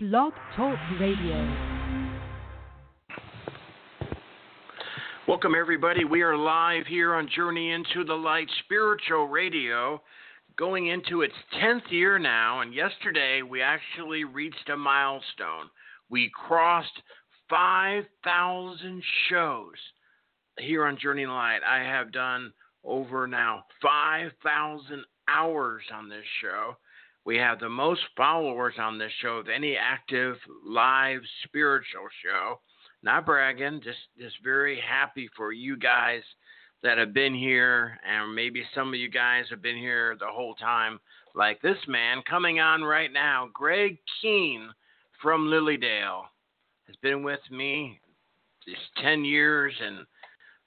Blog Talk Radio. Welcome, everybody. We are live here on Journey into the Light Spiritual Radio, going into its 10th year now. And yesterday, we actually reached a milestone. We crossed 5,000 shows here on Journey Light. I have done over now 5,000 hours on this show. We have the most followers on this show of any active live spiritual show. Not bragging, just just very happy for you guys that have been here, and maybe some of you guys have been here the whole time, like this man coming on right now, Greg Kehn from Lily Dale, has been with me just 10 years and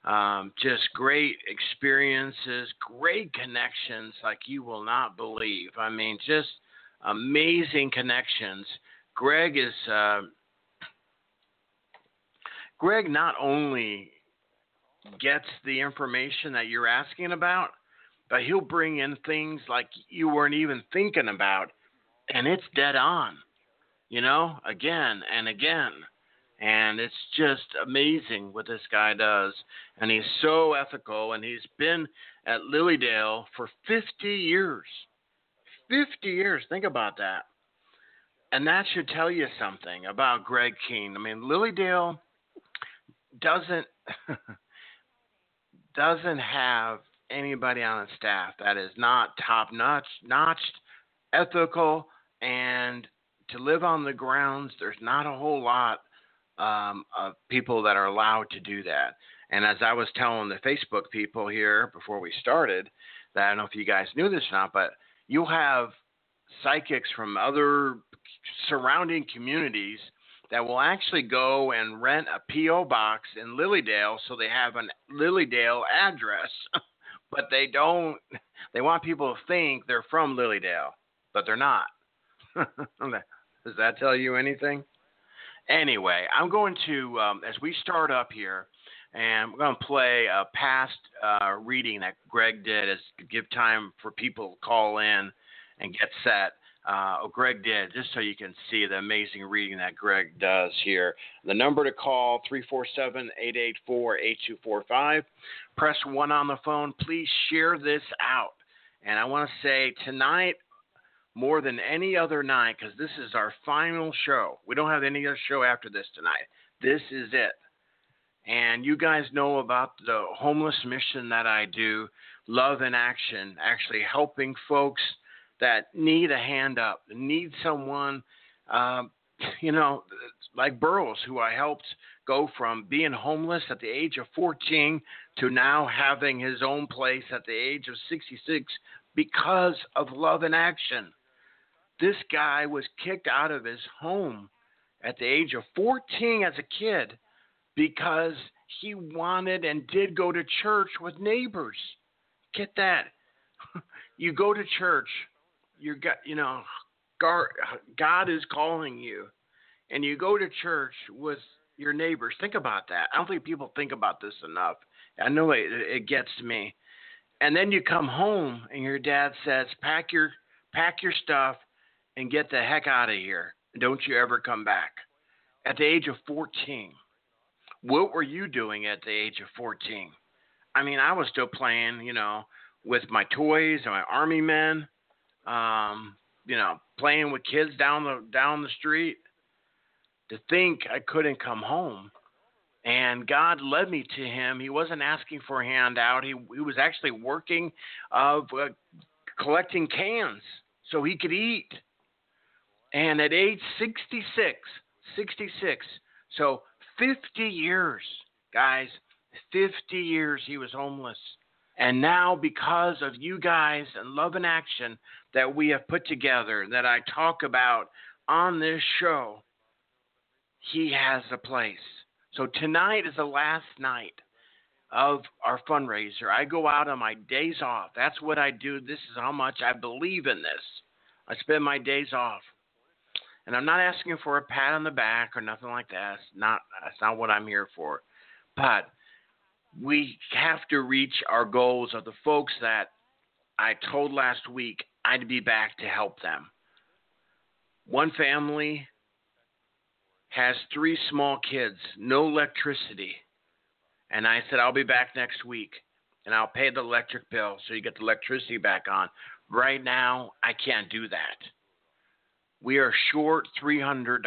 um, just great experiences, great connections like you will not believe. I mean, just amazing connections. Greg is uh, Greg not only gets the information that you're asking about, but he'll bring in things like you weren't even thinking about, and it's dead on. You know, again and again. And it's just amazing what this guy does. And he's so ethical, and he's been at Lily Dale for 50 years. 50 years. Think about that. And that should tell you something about Greg Kehn. I mean, Lily Dale doesn't doesn't have anybody on its staff that is not top notch, notched, ethical, and to live on the grounds, there's not a whole lot um, of people that are allowed to do that. And as I was telling the Facebook people here before we started, that I don't know if you guys knew this or not, but you'll have psychics from other surrounding communities that will actually go and rent a P.O. box in Lily Dale so they have an Lily Dale address. but they don't, they want people to think they're from Lily Dale, but they're not. Does that tell you anything? Anyway, I'm going to, um, as we start up here, and we're going to play a past uh, reading that Greg did as give time for people to call in and get set. Uh, oh, Greg did, just so you can see the amazing reading that Greg does here. The number to call 347 884 8245. Press 1 on the phone. Please share this out. And I want to say tonight, more than any other night, because this is our final show. We don't have any other show after this tonight. This is it. And you guys know about the homeless mission that I do, Love in Action, actually helping folks that need a hand up, need someone, um, you know, like Burroughs, who I helped go from being homeless at the age of 14 to now having his own place at the age of 66 because of Love in Action. This guy was kicked out of his home at the age of 14 as a kid because he wanted and did go to church with neighbors. Get that? you go to church, you got, you know, God is calling you, and you go to church with your neighbors. Think about that. I don't think people think about this enough. I know it, it gets me. And then you come home, and your dad says, "Pack your pack your stuff and get the heck out of here. Don't you ever come back." At the age of 14, what were you doing at the age of 14? I mean, I was still playing, you know, with my toys and my army men, um, you know, playing with kids down the down the street. To think I couldn't come home, and God led me to Him. He wasn't asking for a handout. He he was actually working of uh, collecting cans so he could eat. And at age 66, 66, so 50 years, guys, 50 years he was homeless. And now, because of you guys and Love in Action that we have put together, that I talk about on this show, he has a place. So tonight is the last night of our fundraiser. I go out on my days off. That's what I do. This is how much I believe in this. I spend my days off. And I'm not asking for a pat on the back or nothing like that. That's not that's not what I'm here for. But we have to reach our goals of the folks that I told last week I'd be back to help them. One family has three small kids, no electricity. And I said, I'll be back next week and I'll pay the electric bill so you get the electricity back on. Right now, I can't do that. We are short $300.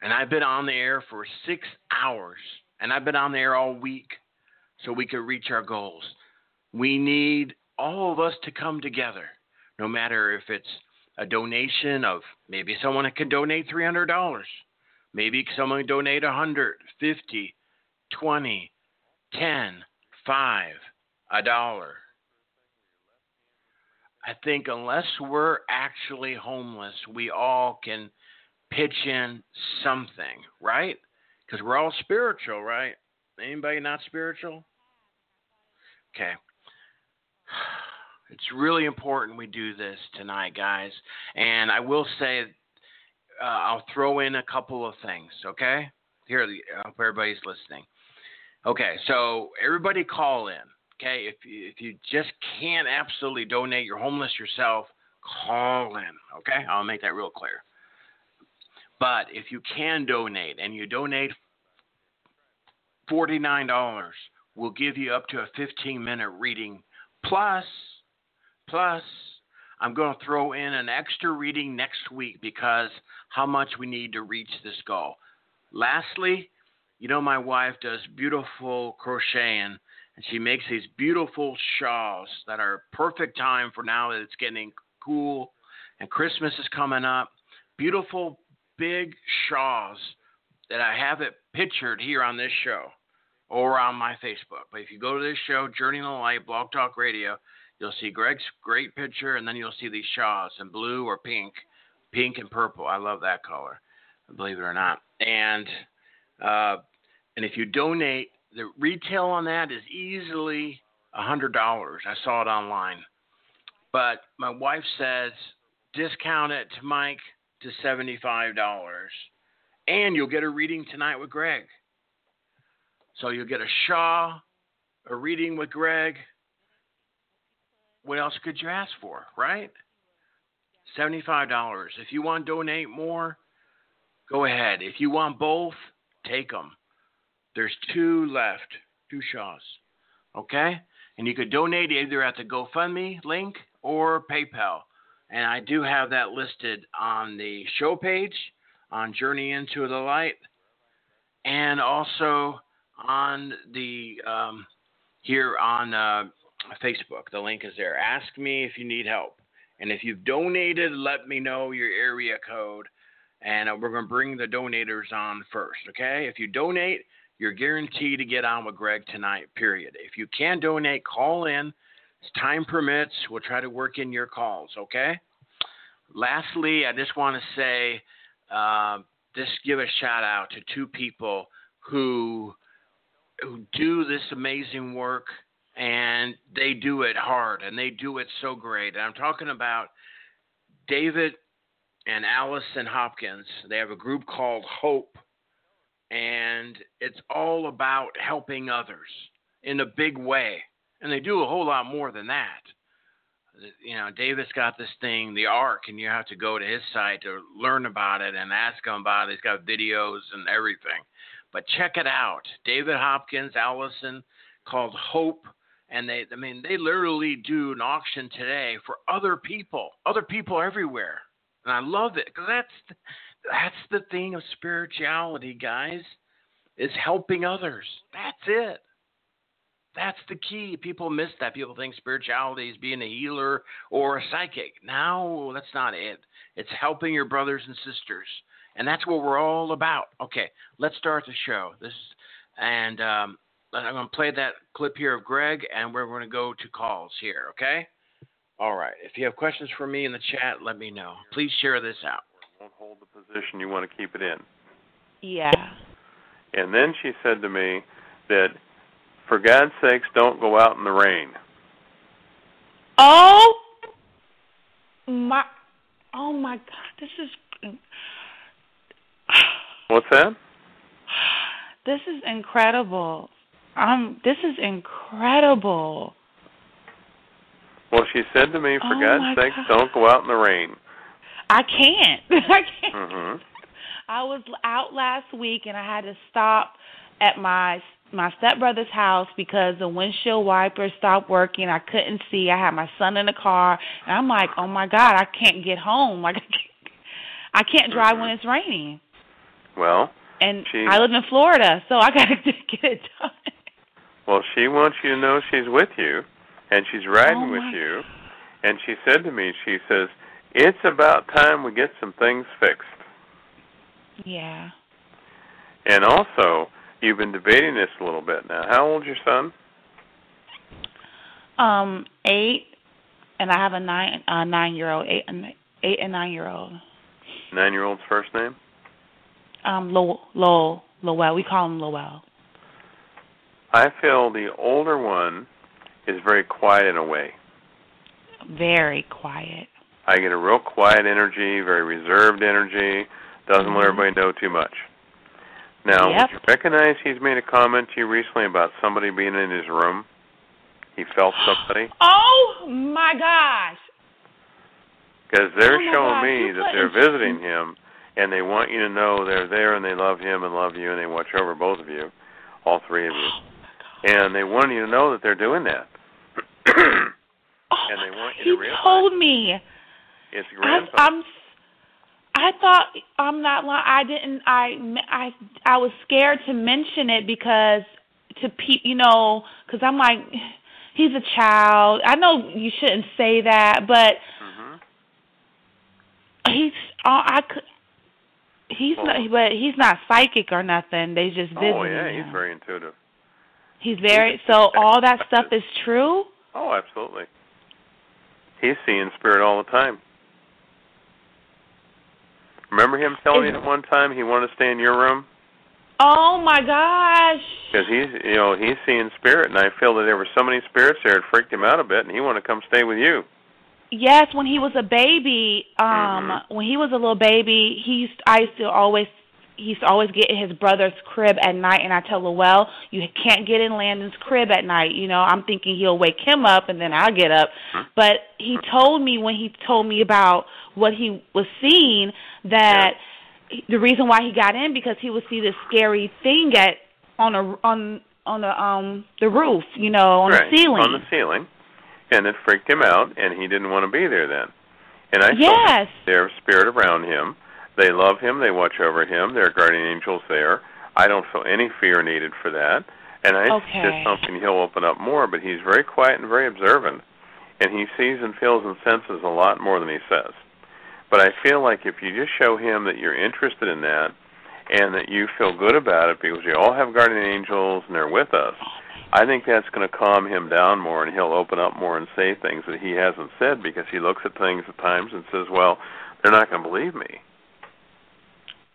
And I've been on the air for six hours, and I've been on the air all week so we can reach our goals. We need all of us to come together, no matter if it's a donation of maybe someone can donate $300, maybe someone can donate 100, 50, 20, 10, 5, a dollar. I think unless we're actually homeless, we all can pitch in something, right? Because we're all spiritual, right? Anybody not spiritual? Okay. It's really important we do this tonight, guys. And I will say, uh, I'll throw in a couple of things, okay? Here, I hope everybody's listening. Okay, so everybody call in. Okay, if you, if you just can't absolutely donate, you're homeless yourself, call in. Okay, I'll make that real clear. But if you can donate and you donate $49, we'll give you up to a 15 minute reading. Plus, plus, I'm going to throw in an extra reading next week because how much we need to reach this goal. Lastly, you know, my wife does beautiful crocheting and she makes these beautiful shawls that are perfect time for now that it's getting cool and Christmas is coming up. Beautiful big shawls that I have it pictured here on this show or on my Facebook. But if you go to this show, Journey in the Light, Blog Talk Radio, you'll see Greg's great picture, and then you'll see these shawls in blue or pink, pink and purple. I love that color, believe it or not. And uh, and if you donate, the retail on that is easily a hundred dollars. I saw it online, but my wife says discount it to Mike to $75. And you'll get a reading tonight with Greg. So you'll get a Shaw, a reading with Greg. What else could you ask for, right? $75. If you want to donate more, go ahead. If you want both, take them. There's two left, two Shaws. Okay? And you could donate either at the GoFundMe link or PayPal. And I do have that listed on the show page on Journey into the Light and also on the um, here on uh, Facebook. The link is there. Ask me if you need help. And if you've donated, let me know your area code. And uh, we're going to bring the donators on first, okay? If you donate, you're guaranteed to get on with Greg tonight, period. If you can donate, call in as time permits, we'll try to work in your calls, okay? Lastly, I just want to say, uh, just give a shout out to two people who who do this amazing work and they do it hard and they do it so great. And I'm talking about David and Allison Hopkins. They have a group called Hope, and it's all about helping others in a big way and they do a whole lot more than that. You know, Davis got this thing, the Ark, and you have to go to his site to learn about it and ask him about it. He's got videos and everything. But check it out. David Hopkins, Allison, called Hope, and they, I mean, they literally do an auction today for other people, other people everywhere, and I love it because that's that's the thing of spirituality, guys, is helping others. That's it. That's the key. People miss that. People think spirituality is being a healer or a psychic. No, that's not it. It's helping your brothers and sisters, and that's what we're all about. Okay, let's start the show. This and um, I'm going to play that clip here of Greg, and we're going to go to calls here. Okay. All right. If you have questions for me in the chat, let me know. Please share this out. Won't hold the position you want to keep it in. Yeah. And then she said to me that for God's sakes, don't go out in the rain. Oh my! Oh my God! This is. What's that? This is incredible. Um, this is incredible. Well, she said to me, "For Oh God's my sakes, God. don't go out in the rain." I can't. I can't. Mhm. I was out last week and I had to stop at my my stepbrother's house because the windshield wiper stopped working. I couldn't see. I had my son in the car, and I'm like, "Oh my God, I can't get home. Like, I can't, I can't drive when it's raining." Well, And She- I live in Florida, so I gotta get it done. well, she wants you to know she's with you, and she's riding Oh, with you. And she said to me, she says, "It's about time we get some things fixed." Yeah. And also, you've been debating this a little bit now. How old's your son? Um, eight, and I have a nine, uh, nine-year-old, eight, and eight and nine-year-old. Nine-year-old's first name? Um, Lowell, Lowell, Lowell. We call him Lowell. I feel the older one is very quiet in a way. Very quiet. I get a real quiet energy, very reserved energy, doesn't let Mhm. everybody know too much. Now, Yep. you recognize he's made a comment to you recently about somebody being in his room? He felt somebody? Oh my gosh! Because they're Oh showing gosh, me you that they're visiting him, and they want you to know they're there and they love him and love you and they watch over both of you, all three of you. Oh And they want you to know that they're doing that. Oh And they want you to he realize- told me. It's I, I'm. I thought I'm not lying. I didn't. I I I was scared to mention it because to pe you know, because I'm like, he's a child. I know you shouldn't say that, but hmm he's. Uh, I could. He's Well- not, but he's not psychic or nothing. They just visiting Oh, yeah, him. he's very intuitive. He's very. So all that stuff is true. Oh, absolutely. He's seeing spirit all the time. Remember him telling you at one time he wanted to stay in your room Oh my gosh. because he's, you know, he's seeing spirit, and I feel that there were so many spirits there it freaked him out a bit, and he wanted to come stay with you. Yes, when he was a baby, um, Mhm. when he was a little baby, he used I used to always he used to always get in his brother's crib at night and I tell Lowell, you can't get in Landon's crib at night. You know, I'm thinking he'll wake him up and then I'll get up. Hmm. But he told me when he told me about what he was seeing that the reason why he got in because he would see this scary thing at on a on on the um the roof, you know, on right, the ceiling. On the ceiling, and it freaked him out, and he didn't want to be there then. And I yes. there's spirit around him. They love him. They watch over him. There are guardian angels there. I don't feel any fear needed for that. And I Okay. just something he'll open up more, but he's very quiet and very observant. And he sees and feels and senses a lot more than he says. But I feel like if you just show him that you're interested in that and that you feel good about it because we all have guardian angels and they're with us, I think that's going to calm him down more and he'll open up more and say things that he hasn't said because he looks at things at times and says, well, they're not going to believe me.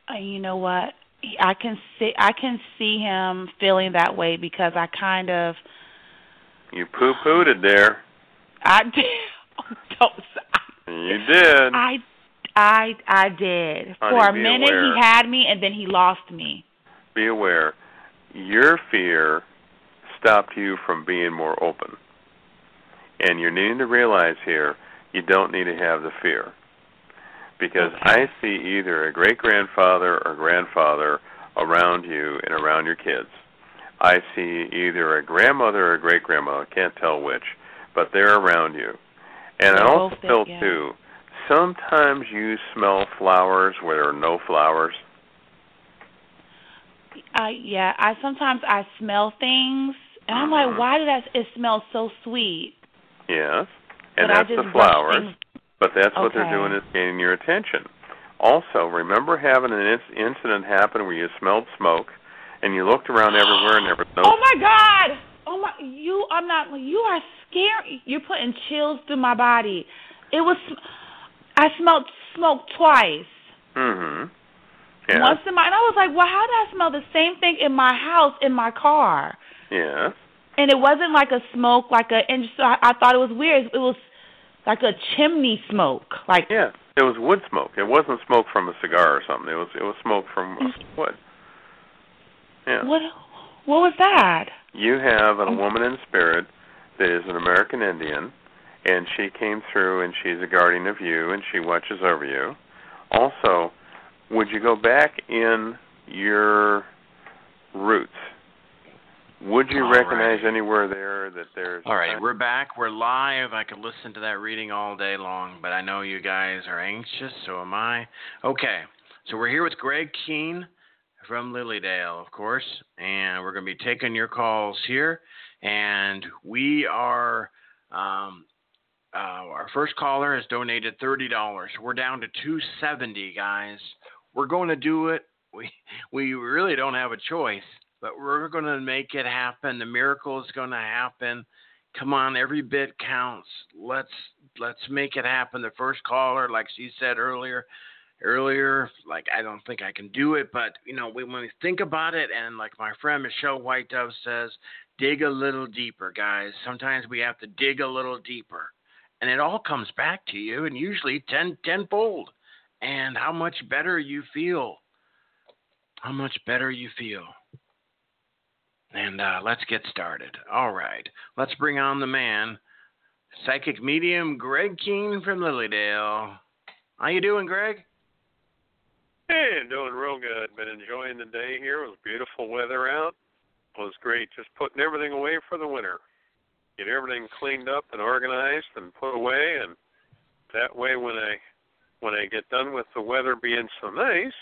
Uh, you know what? I can see I can see him feeling that way because I kind of You poo-pooed it there. I did don't You did. I I I did. Honey, For a minute aware. he had me and then he lost me. Be aware. Your fear stopped you from being more open. And you're needing to realize here, you don't need to have the fear. Because Okay. I see either a great grandfather or grandfather around you and around your kids. I see either a grandmother or a great grandmother, I can't tell which, but they're around you. And I also feel yeah. too, sometimes you smell flowers where there are no flowers. I yeah, I sometimes I smell things and I'm like, mm-hmm. why did that it smell so sweet? Yes. And but that's the flowers. But that's what they're doing is gaining your attention. Also, remember having an inc- incident happen where you smelled smoke and you looked around everywhere and there was no Oh my god! Oh my you I'm not you are scary. You're putting chills through my body. It was I smelled smoke twice. Mhm. Yeah. Once in my and I was like, Well how did I smell the same thing in my house in my car? Yeah. And it wasn't like a smoke like a and so I, I thought it was weird. It was like a chimney smoke. Like Yeah. It was wood smoke. It wasn't smoke from a cigar or something. It was it was smoke from uh, wood. Yeah. what what was that? You have a Oh. woman in spirit that is an American Indian, and she came through and she's a guardian of you and she watches over you. Also, would you go back in your roots? Would you All recognize right. anywhere there that there's All right, we're back. We're live. I could listen to that reading all day long, but I know you guys are anxious, so am I. Okay, so we're here with Greg Kehn from Lily Dale, of course, and we're going to be taking your calls here. And we are, um, uh, our first caller has donated thirty dollars. We're down to two seventy, guys. We're going to do it. We we really don't have a choice but we're going to make it happen. The miracle is going to happen. Come on, every bit counts. Let's let's make it happen. The first caller, like she said earlier, earlier, like I don't think I can do it, but you know, we, when we think about it, and like my friend Michelle White Dove says, dig a little deeper, guys. Sometimes we have to dig a little deeper, and it all comes back to you, and usually ten tenfold. And how much better you feel. How much better you feel. And uh, let's get started. All right, let's bring on the man, psychic medium Greg Kehn from Lily Dale. How you doing, Greg? Hey, doing real good. Been enjoying the day here. It was beautiful weather out. It was great. Just putting everything away for the winter. Get everything cleaned up and organized and put away, and that way, when I when I get done with the weather being so nice,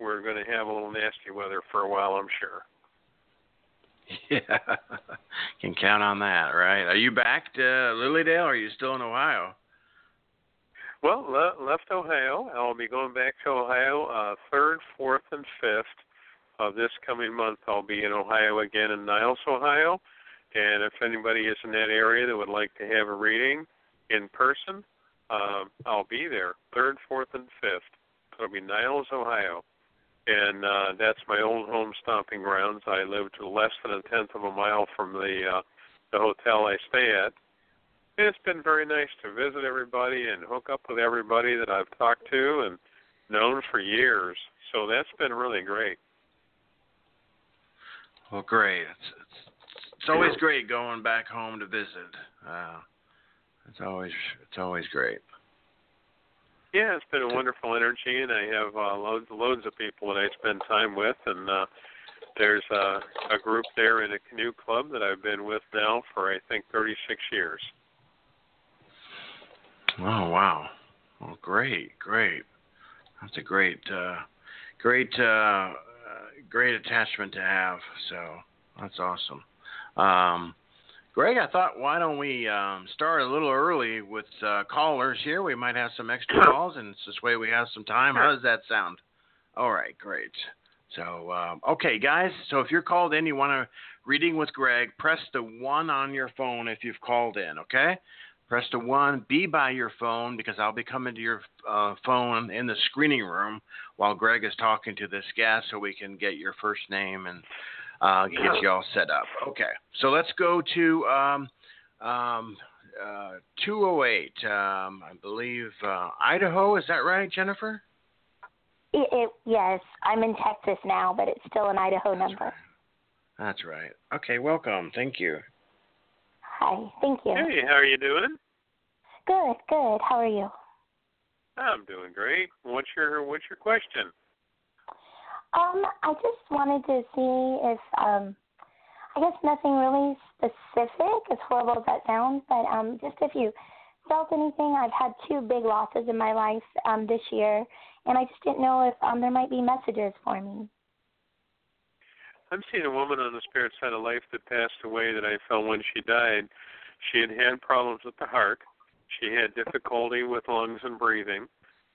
we're going to have a little nasty weather for a while, I'm sure. Yeah, can count on that, right? Are you back to Lily Dale? Or are you still in Ohio? Well, le- left Ohio. I'll be going back to Ohio uh, third, fourth, and fifth of this coming month. I'll be in Ohio again in Niles, Ohio. And if anybody is in that area that would like to have a reading in person, um, I'll be there third, fourth, and fifth. It'll be Niles, Ohio, and uh, that's my old home stomping grounds. I live to less than a tenth of a mile from the uh, the hotel I stay at. And it's been very nice to visit everybody and hook up with everybody that I've talked to and known for years. So that's been really great. Well, great. It's, it's, always great going back home to visit. Uh, it's always it's always great. Yeah, it's been a wonderful energy, and I have uh, loads loads of people that I spend time with, and uh, there's uh, a group there in a canoe club that I've been with now for I think 36 years. Oh wow! Well, great, great. That's a great, uh, great, uh, uh, great attachment to have. So that's awesome. Um, Greg, I thought why don't we um, start a little early with uh, callers here? We might have some extra calls, and it's this way we have some time. How does that sound? All right, great. So, um, okay, guys. So if you're called in, you want a reading with Greg, press the one on your phone if you've called in. Okay. Press the one. Be by your phone because I'll be coming to your uh, phone in the screening room while Greg is talking to this guest, so we can get your first name and uh, get you all set up. Okay, so let's go to um, um, uh, 208, um, I believe, uh, Idaho. Is that right, Jennifer? It, it, yes, I'm in Texas now, but it's still an Idaho number. That's right. Okay, welcome. Thank you. Hi, thank you. Hey, how are you doing? Good, good. How are you? I'm doing great. What's your What's your question? Um, I just wanted to see if um, I guess nothing really specific, as horrible as that sounds, but um, just if you felt anything. I've had two big losses in my life um, this year, and I just didn't know if um, there might be messages for me. I'm seeing a woman on the spirit side of life that passed away that I felt when she died. She had had problems with the heart. She had difficulty with lungs and breathing.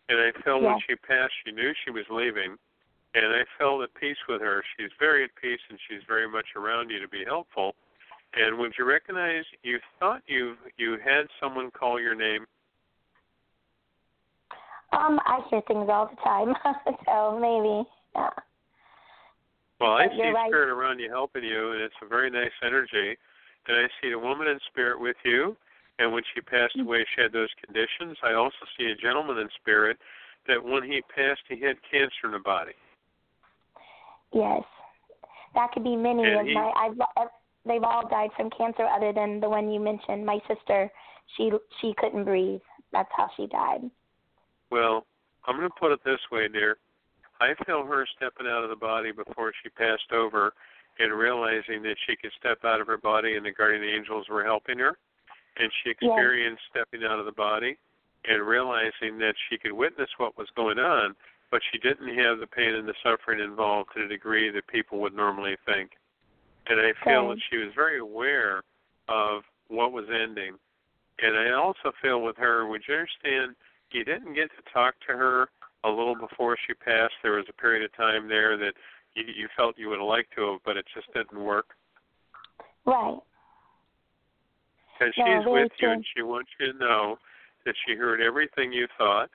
And I felt when she passed, she knew she was leaving. And I felt at peace with her. She's very at peace and she's very much around you to be helpful. And would you recognize you thought you you had someone call your name? Um, I hear things all the time, so maybe. Yeah. Well, I But see right. spirit around you helping you, and it's a very nice energy. And I see a woman in spirit with you. And when she passed Mm-hmm. away, she had those conditions. I also see a gentleman in spirit that when he passed, he had cancer in the body. Yes, that could be many And of he- my. I've they've all died from cancer, other than the one you mentioned. My sister she she couldn't breathe. That's how she died. Well, I'm going to put it this way, dear. I feel her stepping out of the body before she passed over and realizing that she could step out of her body and the guardian angels were helping her. And she experienced yes. stepping out of the body and realizing that she could witness what was going on, but she didn't have the pain and the suffering involved to the degree that people would normally think. And I feel okay. that she was very aware of what was ending. And I also feel with her, would you understand, you didn't get to talk to her a little before she passed. There was a period of time there that you, you felt you would have liked to have, but it just didn't work. Right. Because no, she's with true. you and she wants you to know that she heard everything you thought.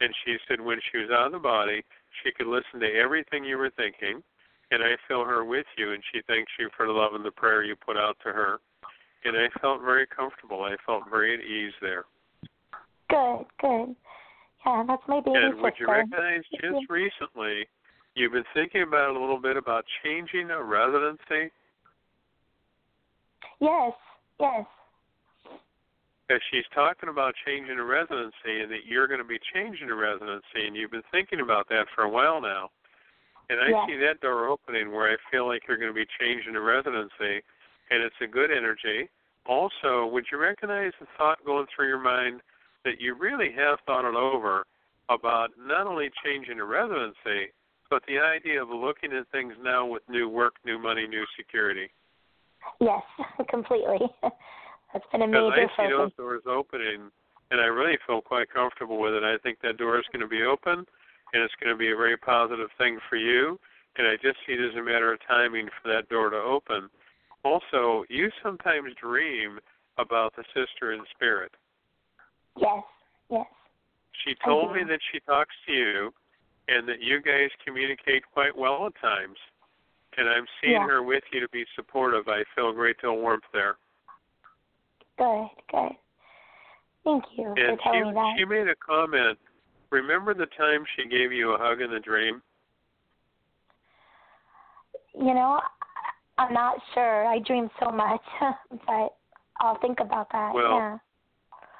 And she said when she was out of the body, she could listen to everything you were thinking. And I feel her with you, and she thanks you for the love and the prayer you put out to her. And I felt very comfortable. I felt very at ease there. Good, good. Yeah, that's my baby and would you recognize just recently you've been thinking about a little bit about changing a residency? Yes, yes. Because she's talking about changing a residency and that you're going to be changing a residency, and you've been thinking about that for a while now. And I see that door opening where I feel like you're going to be changing a residency, and it's a good energy. Also, would you recognize the thought going through your mind that you really have thought it over about not only changing a residency, but the idea of looking at things now with new work, new money, new security. Yes, completely. That's been a major I see focus. those doors opening, and I really feel quite comfortable with it. I think that door is going to be open, and it's going to be a very positive thing for you. And I just see it as a matter of timing for that door to open. Also, you sometimes dream about the sister in spirit. Yes, yes. She told me that she talks to you and that you guys communicate quite well at times. And I'm seeing yeah. her with you to be supportive. I feel a great deal of warmth there. Good, good. Thank you and for telling she, me that. She made a comment. Remember the time she gave you a hug in the dream? You know, I'm not sure. I dream so much, but I'll think about that. Well, yeah.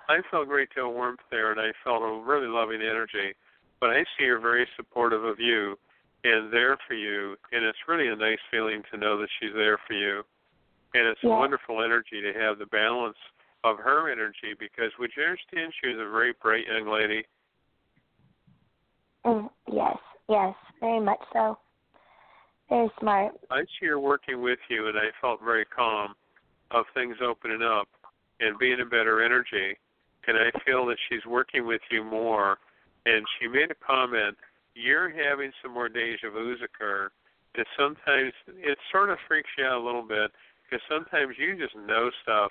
I felt a great deal of warmth there, and I felt a really loving energy. But I see her very supportive of you and there for you, and it's really a nice feeling to know that she's there for you. And it's yeah. a wonderful energy to have the balance of her energy because would you understand she was a very bright young lady? Mm, yes, yes, very much so. Very smart. I see her working with you, and I felt very calm of things opening up and being a better energy. And I feel that she's working with you more. And she made a comment, you're having some more deja vu's occur. That sometimes it sort of freaks you out a little bit because sometimes you just know stuff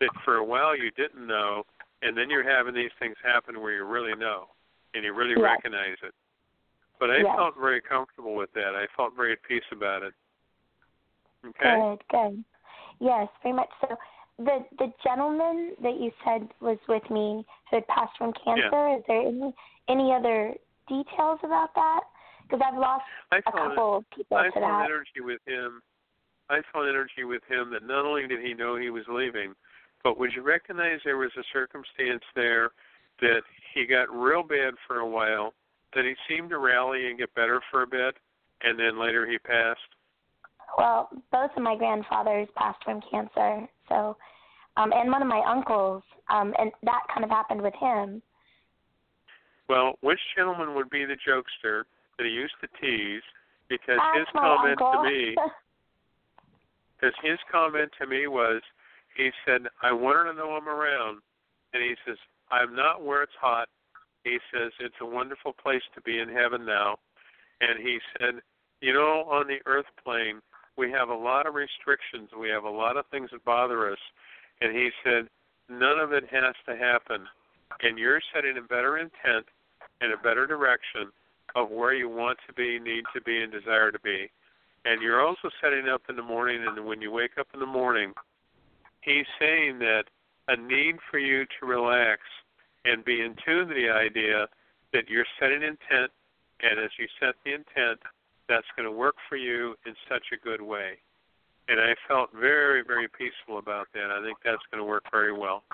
that for a while you didn't know, and then you're having these things happen where you really know and you really recognize it. But I felt very comfortable with that. I felt very at peace about it. Okay. Good, good. Yes, very much so. The the gentleman that you said was with me who had passed from cancer. Yeah. Is there any any other details about that? Because I've lost I a felt couple people I to felt that. energy with him. I felt energy with him that not only did he know he was leaving, but would you recognize there was a circumstance there that he got real bad for a while, that he seemed to rally and get better for a bit, and then later he passed? Well, both of my grandfathers passed from cancer, so um and one of my uncles, um and that kind of happened with him. Well, which gentleman would be the jokester that he used to tease? Because That's his comment uncle. to me, because his comment to me was, he said, "I want her to know I'm around," and he says, "I'm not where it's hot." He says, "It's a wonderful place to be in heaven now," and he said, "You know, on the earth plane, we have a lot of restrictions. We have a lot of things that bother us," and he said, "None of it has to happen, and you're setting a better intent in a better direction of where you want to be, need to be, and desire to be. And you're also setting up in the morning, and when you wake up in the morning, he's saying that a need for you to relax and be in tune to the idea that you're setting intent, and as you set the intent, that's going to work for you in such a good way. And I felt very, very peaceful about that. I think that's going to work very well.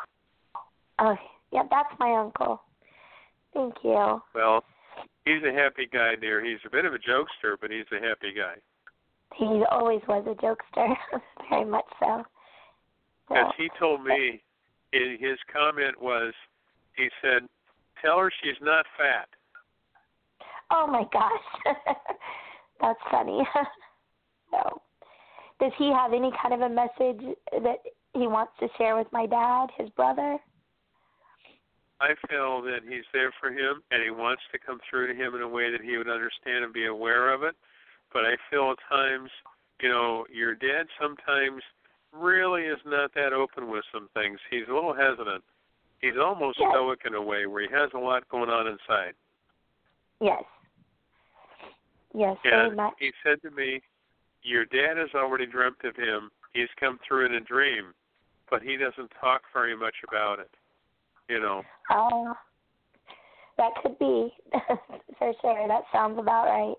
Oh, yeah, that's my uncle. Thank you. Well, he's a happy guy, dear. He's a bit of a jokester, but he's a happy guy. He always was a jokester, very much so. so. As he told me, his comment was, he said, "Tell her she's not fat." Oh my gosh, that's funny. so, does he have any kind of a message that he wants to share with my dad, his brother? I feel that he's there for him and he wants to come through to him in a way that he would understand and be aware of it. But I feel at times, you know, your dad sometimes really is not that open with some things. He's a little hesitant. He's almost yes. stoic in a way where he has a lot going on inside. Yes. Yes, and he said to me, Your dad has already dreamt of him. He's come through in a dream, but he doesn't talk very much about it you know. Oh, that could be for sure. That sounds about right.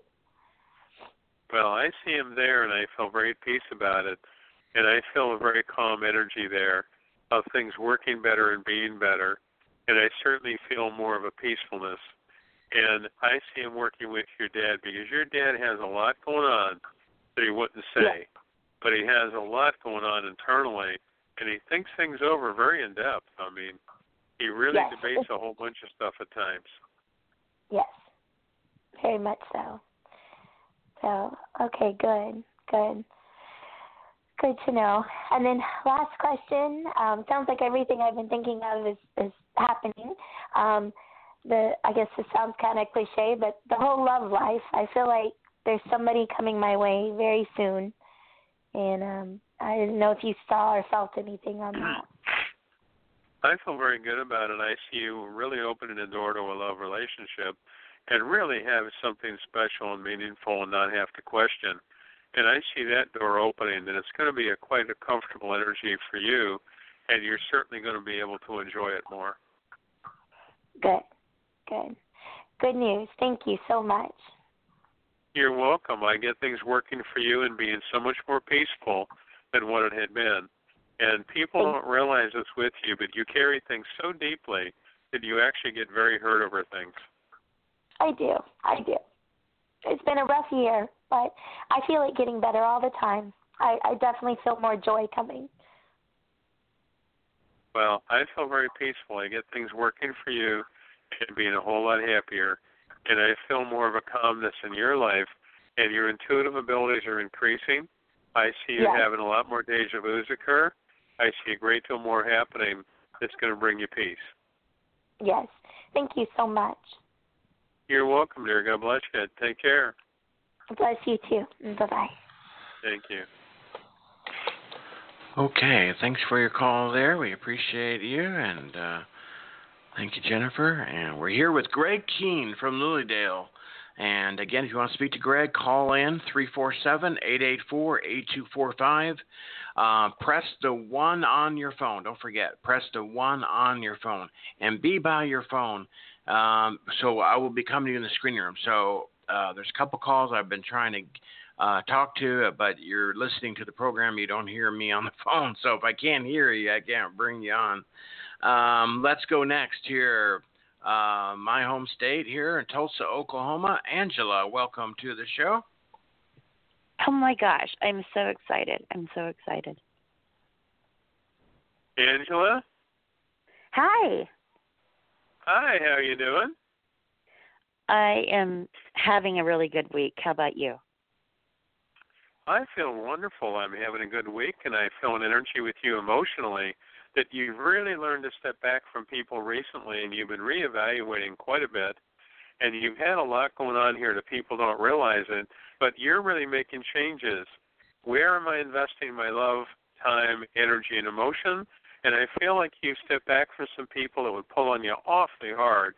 Well, I see him there, and I feel very at peace about it, and I feel a very calm energy there of things working better and being better, and I certainly feel more of a peacefulness. And I see him working with your dad because your dad has a lot going on that he wouldn't say, yeah. but he has a lot going on internally, and he thinks things over very in depth. I mean, he really yes. debates a whole bunch of stuff at times. Yes, very much so. So, okay, good, good. Good to know. And then last question. Um, sounds like everything I've been thinking of is, is happening. Um, the I guess this sounds kind of cliche, but the whole love life. I feel like there's somebody coming my way very soon, and um, I didn't know if you saw or felt anything on that. I feel very good about it. I see you really opening the door to a love relationship and really have something special and meaningful and not have to question. And I see that door opening, and it's going to be a quite a comfortable energy for you, and you're certainly going to be able to enjoy it more. Good, good, good news. Thank you so much. You're welcome. I get things working for you and being so much more peaceful than what it had been. And people don't realize this with you, but you carry things so deeply that you actually get very hurt over things. I do. I do. It's been a rough year, but I feel it getting better all the time. I, I definitely feel more joy coming. Well, I feel very peaceful. I get things working for you and being a whole lot happier. And I feel more of a calmness in your life, and your intuitive abilities are increasing. I see you having a lot more deja vu's occur. I see a great deal more happening that's going to bring you peace. Yes. Thank you so much. You're welcome, dear. God bless you. Take care. Bless you too. Bye bye. Thank you. Okay, thanks for your call there. We appreciate you and uh, thank you, Jennifer. And we're here with Greg Kehn from Lily Dale. And again, if you want to speak to Greg, call in 347 884 8245. Uh, press the one on your phone. Don't forget, press the one on your phone and be by your phone. Um, so I will be coming to you in the screening room. So uh, there's a couple calls I've been trying to uh, talk to, but you're listening to the program. You don't hear me on the phone. So if I can't hear you, I can't bring you on. Um, let's go next here. Uh, my home state here in Tulsa, Oklahoma. Angela, welcome to the show. Oh my gosh, I'm so excited. I'm so excited. Angela? Hi. Hi, how are you doing? I am having a really good week. How about you? I feel wonderful. I'm having a good week and I feel an energy with you emotionally that you've really learned to step back from people recently and you've been reevaluating quite a bit and you've had a lot going on here that people don't realize it but you're really making changes. Where am I investing my love, time, energy, and emotion? And I feel like you've stepped back from some people that would pull on you awfully hard,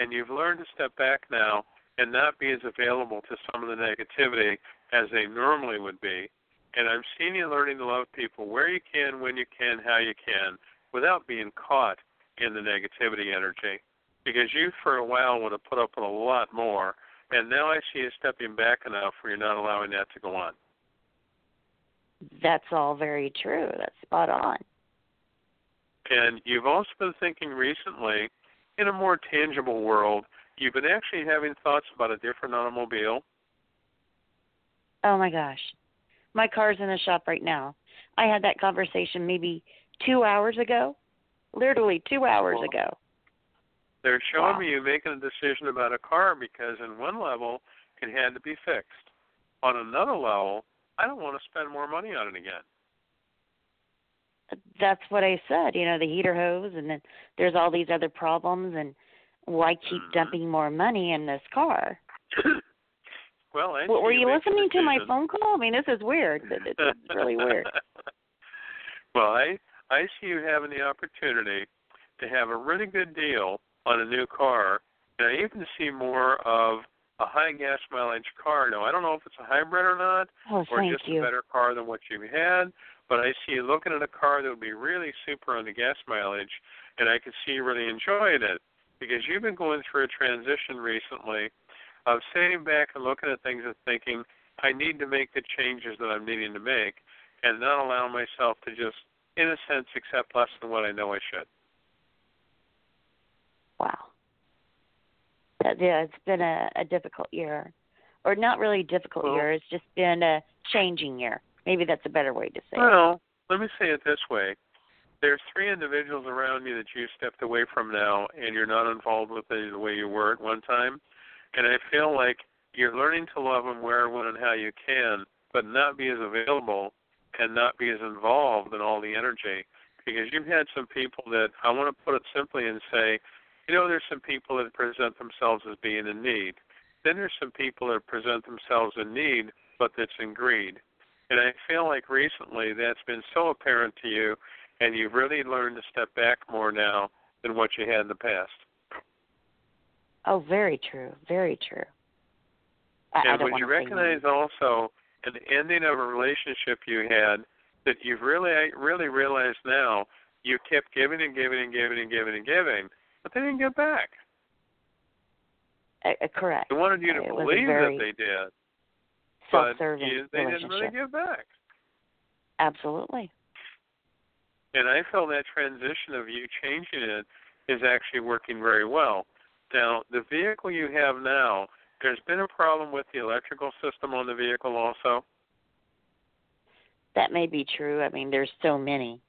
and you've learned to step back now and not be as available to some of the negativity as they normally would be. And I'm seeing you learning to love people where you can, when you can, how you can, without being caught in the negativity energy. Because you, for a while, would have put up with a lot more, and now I see you stepping back enough where you're not allowing that to go on. That's all very true. That's spot on. And you've also been thinking recently, in a more tangible world, you've been actually having thoughts about a different automobile. Oh my gosh. My car's in the shop right now. I had that conversation maybe two hours ago. Literally two hours Wow. ago. They're showing Wow. me you making a decision about a car because, in one level, it had to be fixed. On another level, I don't want to spend more money on it again. That's what I said. You know, the heater hose, and then there's all these other problems, and why keep Mhm. dumping more money in this car? well, I W- Were you listening to my phone call? I mean, this is weird. This is really weird. well, I I see you having the opportunity to have a really good deal on a new car, and I even see more of a high gas mileage car. Now, I don't know if it's a hybrid or not, Oh, or just you. a better car than what you had. But I see you looking at a car that would be really super on the gas mileage, and I can see you really enjoying it because you've been going through a transition recently of sitting back and looking at things and thinking, I need to make the changes that I'm needing to make, and not allow myself to just, in a sense, accept less than what I know I should. Wow. That, yeah, it's been a, a difficult year, or not really a difficult Well- year. It's just been a changing year. Maybe that's a better way to say it. Well, let me say it this way. There's three individuals around you that you stepped away from now, and you're not involved with it the way you were at one time. And I feel like you're learning to love them where, when, and how you can, but not be as available and not be as involved in all the energy. Because you've had some people that I want to put it simply and say, you know, there's some people that present themselves as being in need. Then there's some people that present themselves in need, but that's in greed. And I feel like recently that's been so apparent to you, and you've really learned to step back more now than what you had in the past. Oh, very true. Very true. I, I and don't would you recognize also an ending of a relationship you had that you've really really realized now you kept giving and giving and giving and giving and giving, but they didn't give back. Uh, uh, correct. They wanted you to It believe very that they did, self-serving you, they didn't really give back. Absolutely. And I feel that transition of you changing it is actually working very well. Now, the vehicle you have now, there's been a problem with the electrical system on the vehicle also. That may be true. I mean, there's so many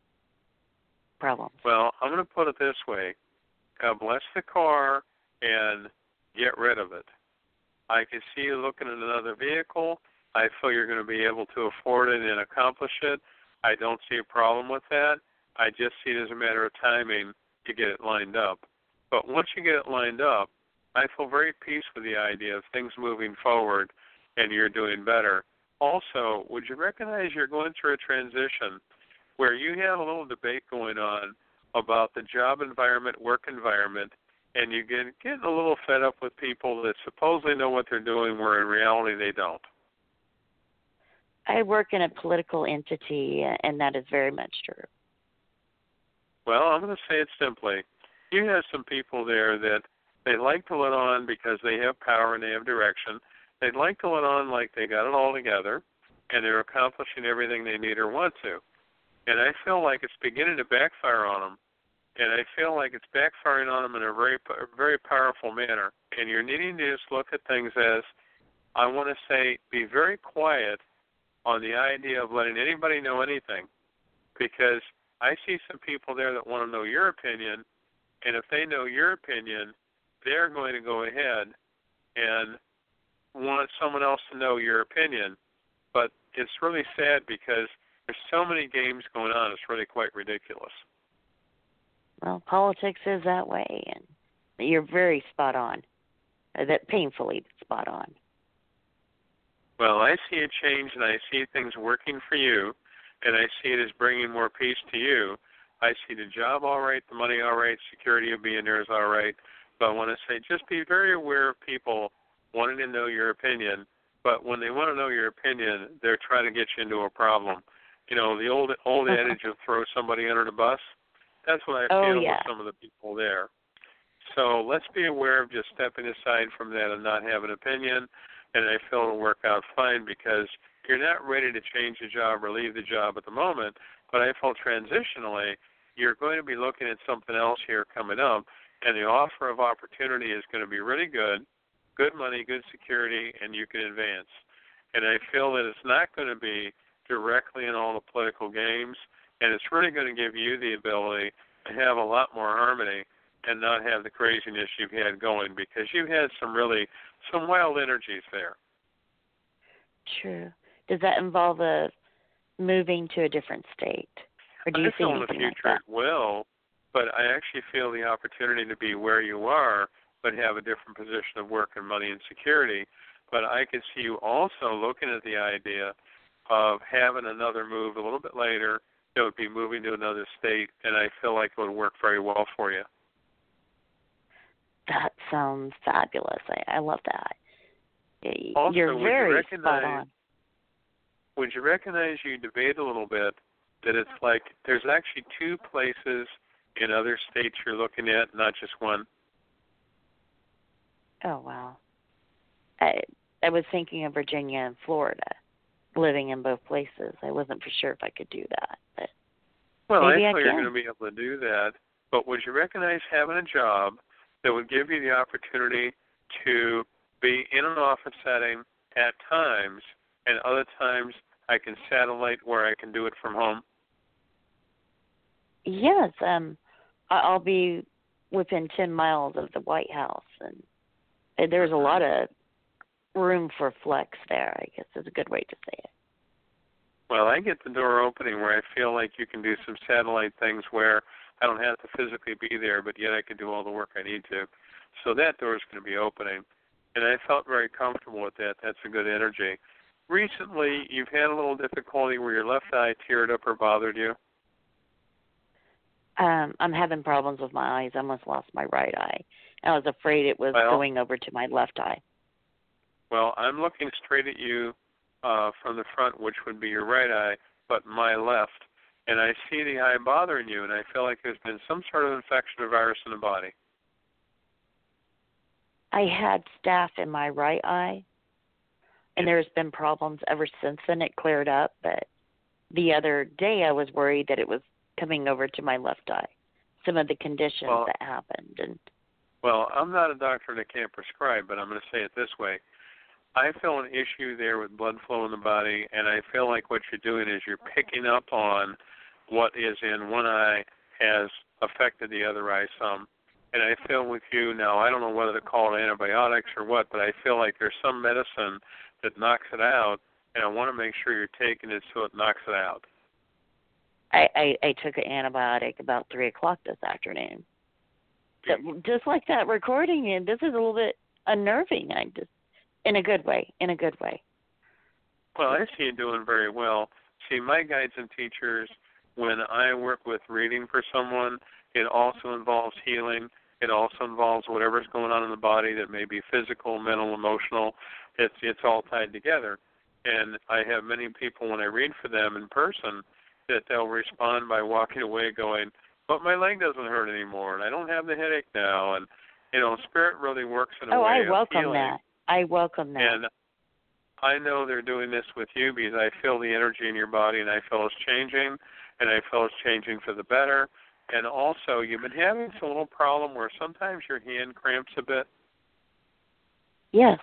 problems. Well, I'm going to put it this way God bless the car and get rid of it. I can see you looking at another vehicle. I feel you're going to be able to afford it and accomplish it. I don't see a problem with that. I just see it as a matter of timing to get it lined up. But once you get it lined up, I feel very at peace with the idea of things moving forward and you're doing better. Also, would you recognize you're going through a transition where you have a little debate going on about the job environment, work environment, and you get getting a little fed up with people that supposedly know what they're doing where in reality they don't. I work in a political entity, and that is very much true. Well, I'm going to say it simply. You have some people there that they like to let on because they have power and they have direction. They'd like to let on like they got it all together and they're accomplishing everything they need or want to. And I feel like it's beginning to backfire on them. And I feel like it's backfiring on them in a very, very powerful manner. And you're needing to just look at things as, I want to say, be very quiet on the idea of letting anybody know anything, because I see some people there that want to know your opinion, and if they know your opinion, they're going to go ahead and want someone else to know your opinion. But it's really sad because there's so many games going on. It's really quite ridiculous. Well, politics is that way, and you're very spot on. Uh, that painfully spot on. Well, I see a change and I see things working for you, and I see it as bringing more peace to you. I see the job all right, the money all right, security of being there is all right. But I want to say just be very aware of people wanting to know your opinion. But when they want to know your opinion, they're trying to get you into a problem. You know, the old old adage of throw somebody under the bus. That's what I Oh, feel yeah. with some of the people there. So let's be aware of just stepping aside from that and not have an opinion. And I feel it'll work out fine because you're not ready to change the job or leave the job at the moment. But I feel transitionally, you're going to be looking at something else here coming up, and the offer of opportunity is going to be really good, good money, good security, and you can advance. And I feel that it's not going to be directly in all the political games, and it's really going to give you the ability to have a lot more harmony and not have the craziness you've had going because you've had some really some wild energies there. True. Does that involve a moving to a different state, or do you I see feel in the future like it will, but I actually feel the opportunity to be where you are, but have a different position of work and money and security. But I could see you also looking at the idea of having another move a little bit later. It would be moving to another state, and I feel like it would work very well for you. That? Sounds fabulous. I, I love that. Also, You're would you recognize- spot on. would you recognize you debate a little bit that it's like there's actually two places in other states you're looking at, not just one? Oh wow. I I was thinking of Virginia and Florida, living in both places. I wasn't for sure if I could do that, but Well, Maybe I I feel you're going to be able to do that, but would you recognize having a job that would give you the opportunity to be in an office setting at times, and other times I can satellite where I can do it from home? yes, um, I- I'll be within ten miles of the White House, and there's a lot of room for flex there. I guess is a good way to say it. Well, I get the door opening where I feel like you can do some satellite things where I don't have to physically be there, but yet I can do all the work I need to. So that door is going to be opening. And I felt very comfortable with that. That's a good energy. Recently, you've had a little difficulty where your left eye teared up or bothered you. Um, I'm having problems with my eyes. I almost lost my right eye. I was afraid it was Well- going over to my left eye. Well, I'm looking straight at you uh, from the front, which would be your right eye, but my left. And I see the eye bothering you, and I feel like there's been some sort of infection or virus in the body. I had staph in my right eye, and there's been problems ever since then. It cleared up, but the other day I was worried that it was coming over to my left eye. Some of the conditions Well- that happened, and Well, I'm not a doctor and I can't prescribe, but I'm going to say it this way. I feel an issue there with blood flow in the body, and I feel like what you're doing is you're picking up on what is in one eye has affected the other eye some. And I feel with you now, I don't know whether to call it antibiotics or what, but I feel like there's some medicine that knocks it out, and I want to make sure you're taking it so it knocks it out. I, I I took an antibiotic about three o'clock this afternoon. So, just like that recording, and this is a little bit unnerving. I just, in a good way, in a good way. Well, I see you doing very well. See, my guides and teachers, when I work with reading for someone, it also involves healing. It also involves whatever's going on in the body that may be physical, mental, emotional. It's it's all tied together. And I have many people when I read for them in person that they'll respond by walking away going, "But my leg doesn't hurt anymore, and I don't have the headache now." And you know, spirit really works in a oh, way. Oh, way I of welcome healing. that. I welcome that. And I know they're doing this with you because I feel the energy in your body and I feel it's changing and I feel it's changing for the better. And also, you've been having some little problem where sometimes your hand cramps a bit yes.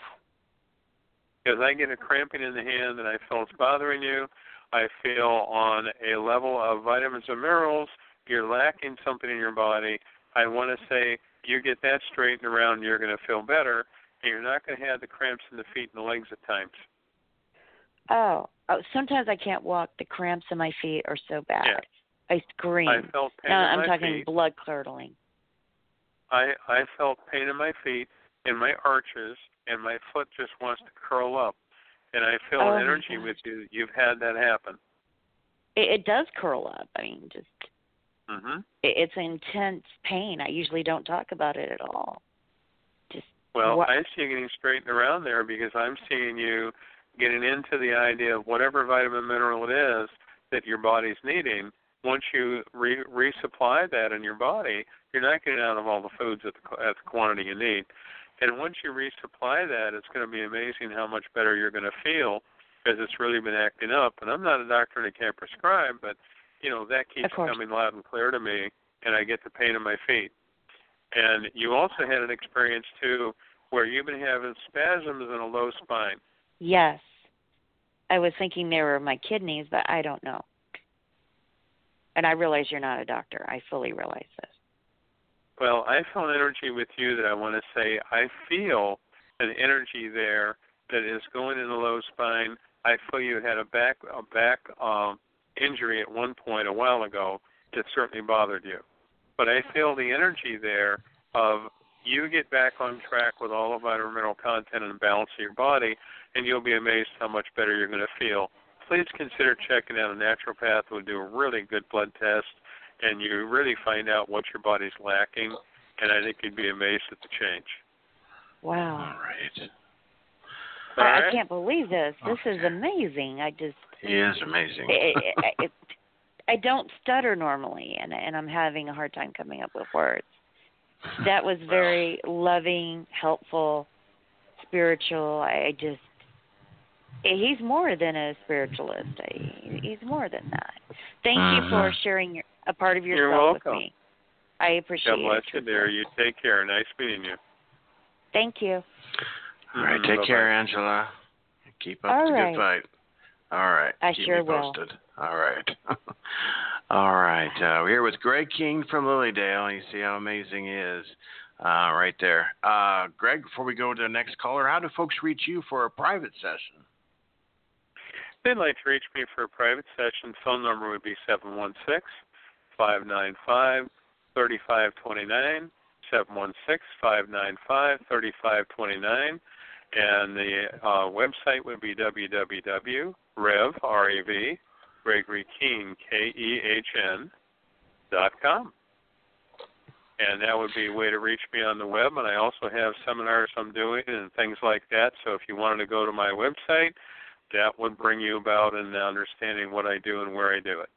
because I get a cramping in the hand and I feel it's bothering you. I feel on a level of vitamins and minerals, you're lacking something in your body. I want to say you get that straightened around, you're going to feel better, and you're not going to have the cramps in the feet and the legs at times. Oh, oh, sometimes I can't walk. The cramps in my feet are so bad. Yeah. I scream. I felt pain no, in I'm talking feet. blood curdling. I I felt pain in my feet, in my arches, and my foot just wants to curl up. And I feel Oh, an energy with you. You've had that happen. It, it does curl up. I mean, just Mhm. it, it's intense pain. I usually don't talk about it at all. Just Well, What- I see you getting straightened around there because I'm seeing you getting into the idea of whatever vitamin mineral it is that your body's needing. Once you re- resupply that in your body, you're not getting out of all the foods at the, at the quantity you need. And once you resupply that, it's going to be amazing how much better you're going to feel because it's really been acting up. And I'm not a doctor and I can't prescribe, but you know that keeps coming loud and clear to me, and I get the pain in my feet. And you also had an experience too where you've been having spasms in a low spine. Yes. I was thinking they were my kidneys, but I don't know. And I realize you're not a doctor. I fully realize this. Well, I feel an energy with you that I want to say I feel an energy there that is going in the low spine. I feel you had a back a back um, injury at one point a while ago that certainly bothered you. But I feel the energy there of you get back on track with all the vitamin mineral content and balance of your body, and you'll be amazed how much better you're going to feel. Please consider checking out a naturopath who will do a really good blood test, and you really find out what your body's lacking. And I think you'd be amazed at the change. Wow. All right. All I, I can't believe this. This is amazing. I just He is amazing. it, it, it, I don't stutter normally, and and I'm having a hard time coming up with words. That was very loving, helpful, spiritual. I just he's more than a spiritualist. I, he's more than that. Thank you for Mhm. sharing your, a part of yourself You're yourself with welcome. me. I appreciate God bless it. you, dear. You take care. Nice meeting you. Thank you. All right, take bye-bye. care, Angela. Keep up All the right. good fight. All right. I Keep sure me will. All right. All right. Uh, we're here with Greg Kehn from Lily Dale. You see how amazing he is. Uh, right there. Uh, Greg, before we go to the next caller, how do folks reach you for a private session? They'd like to reach me for a private session, phone number would be seven one six five nine five thirty five twenty nine. Seven one six five nine five thirty five twenty nine, and the uh, website would be www.rev Gregory Kehn K E H N dot com, and that would be a way to reach me on the web. And I also have seminars I'm doing and things like that. So if you wanted to go to my website, that would bring you about in understanding what I do and where I do it.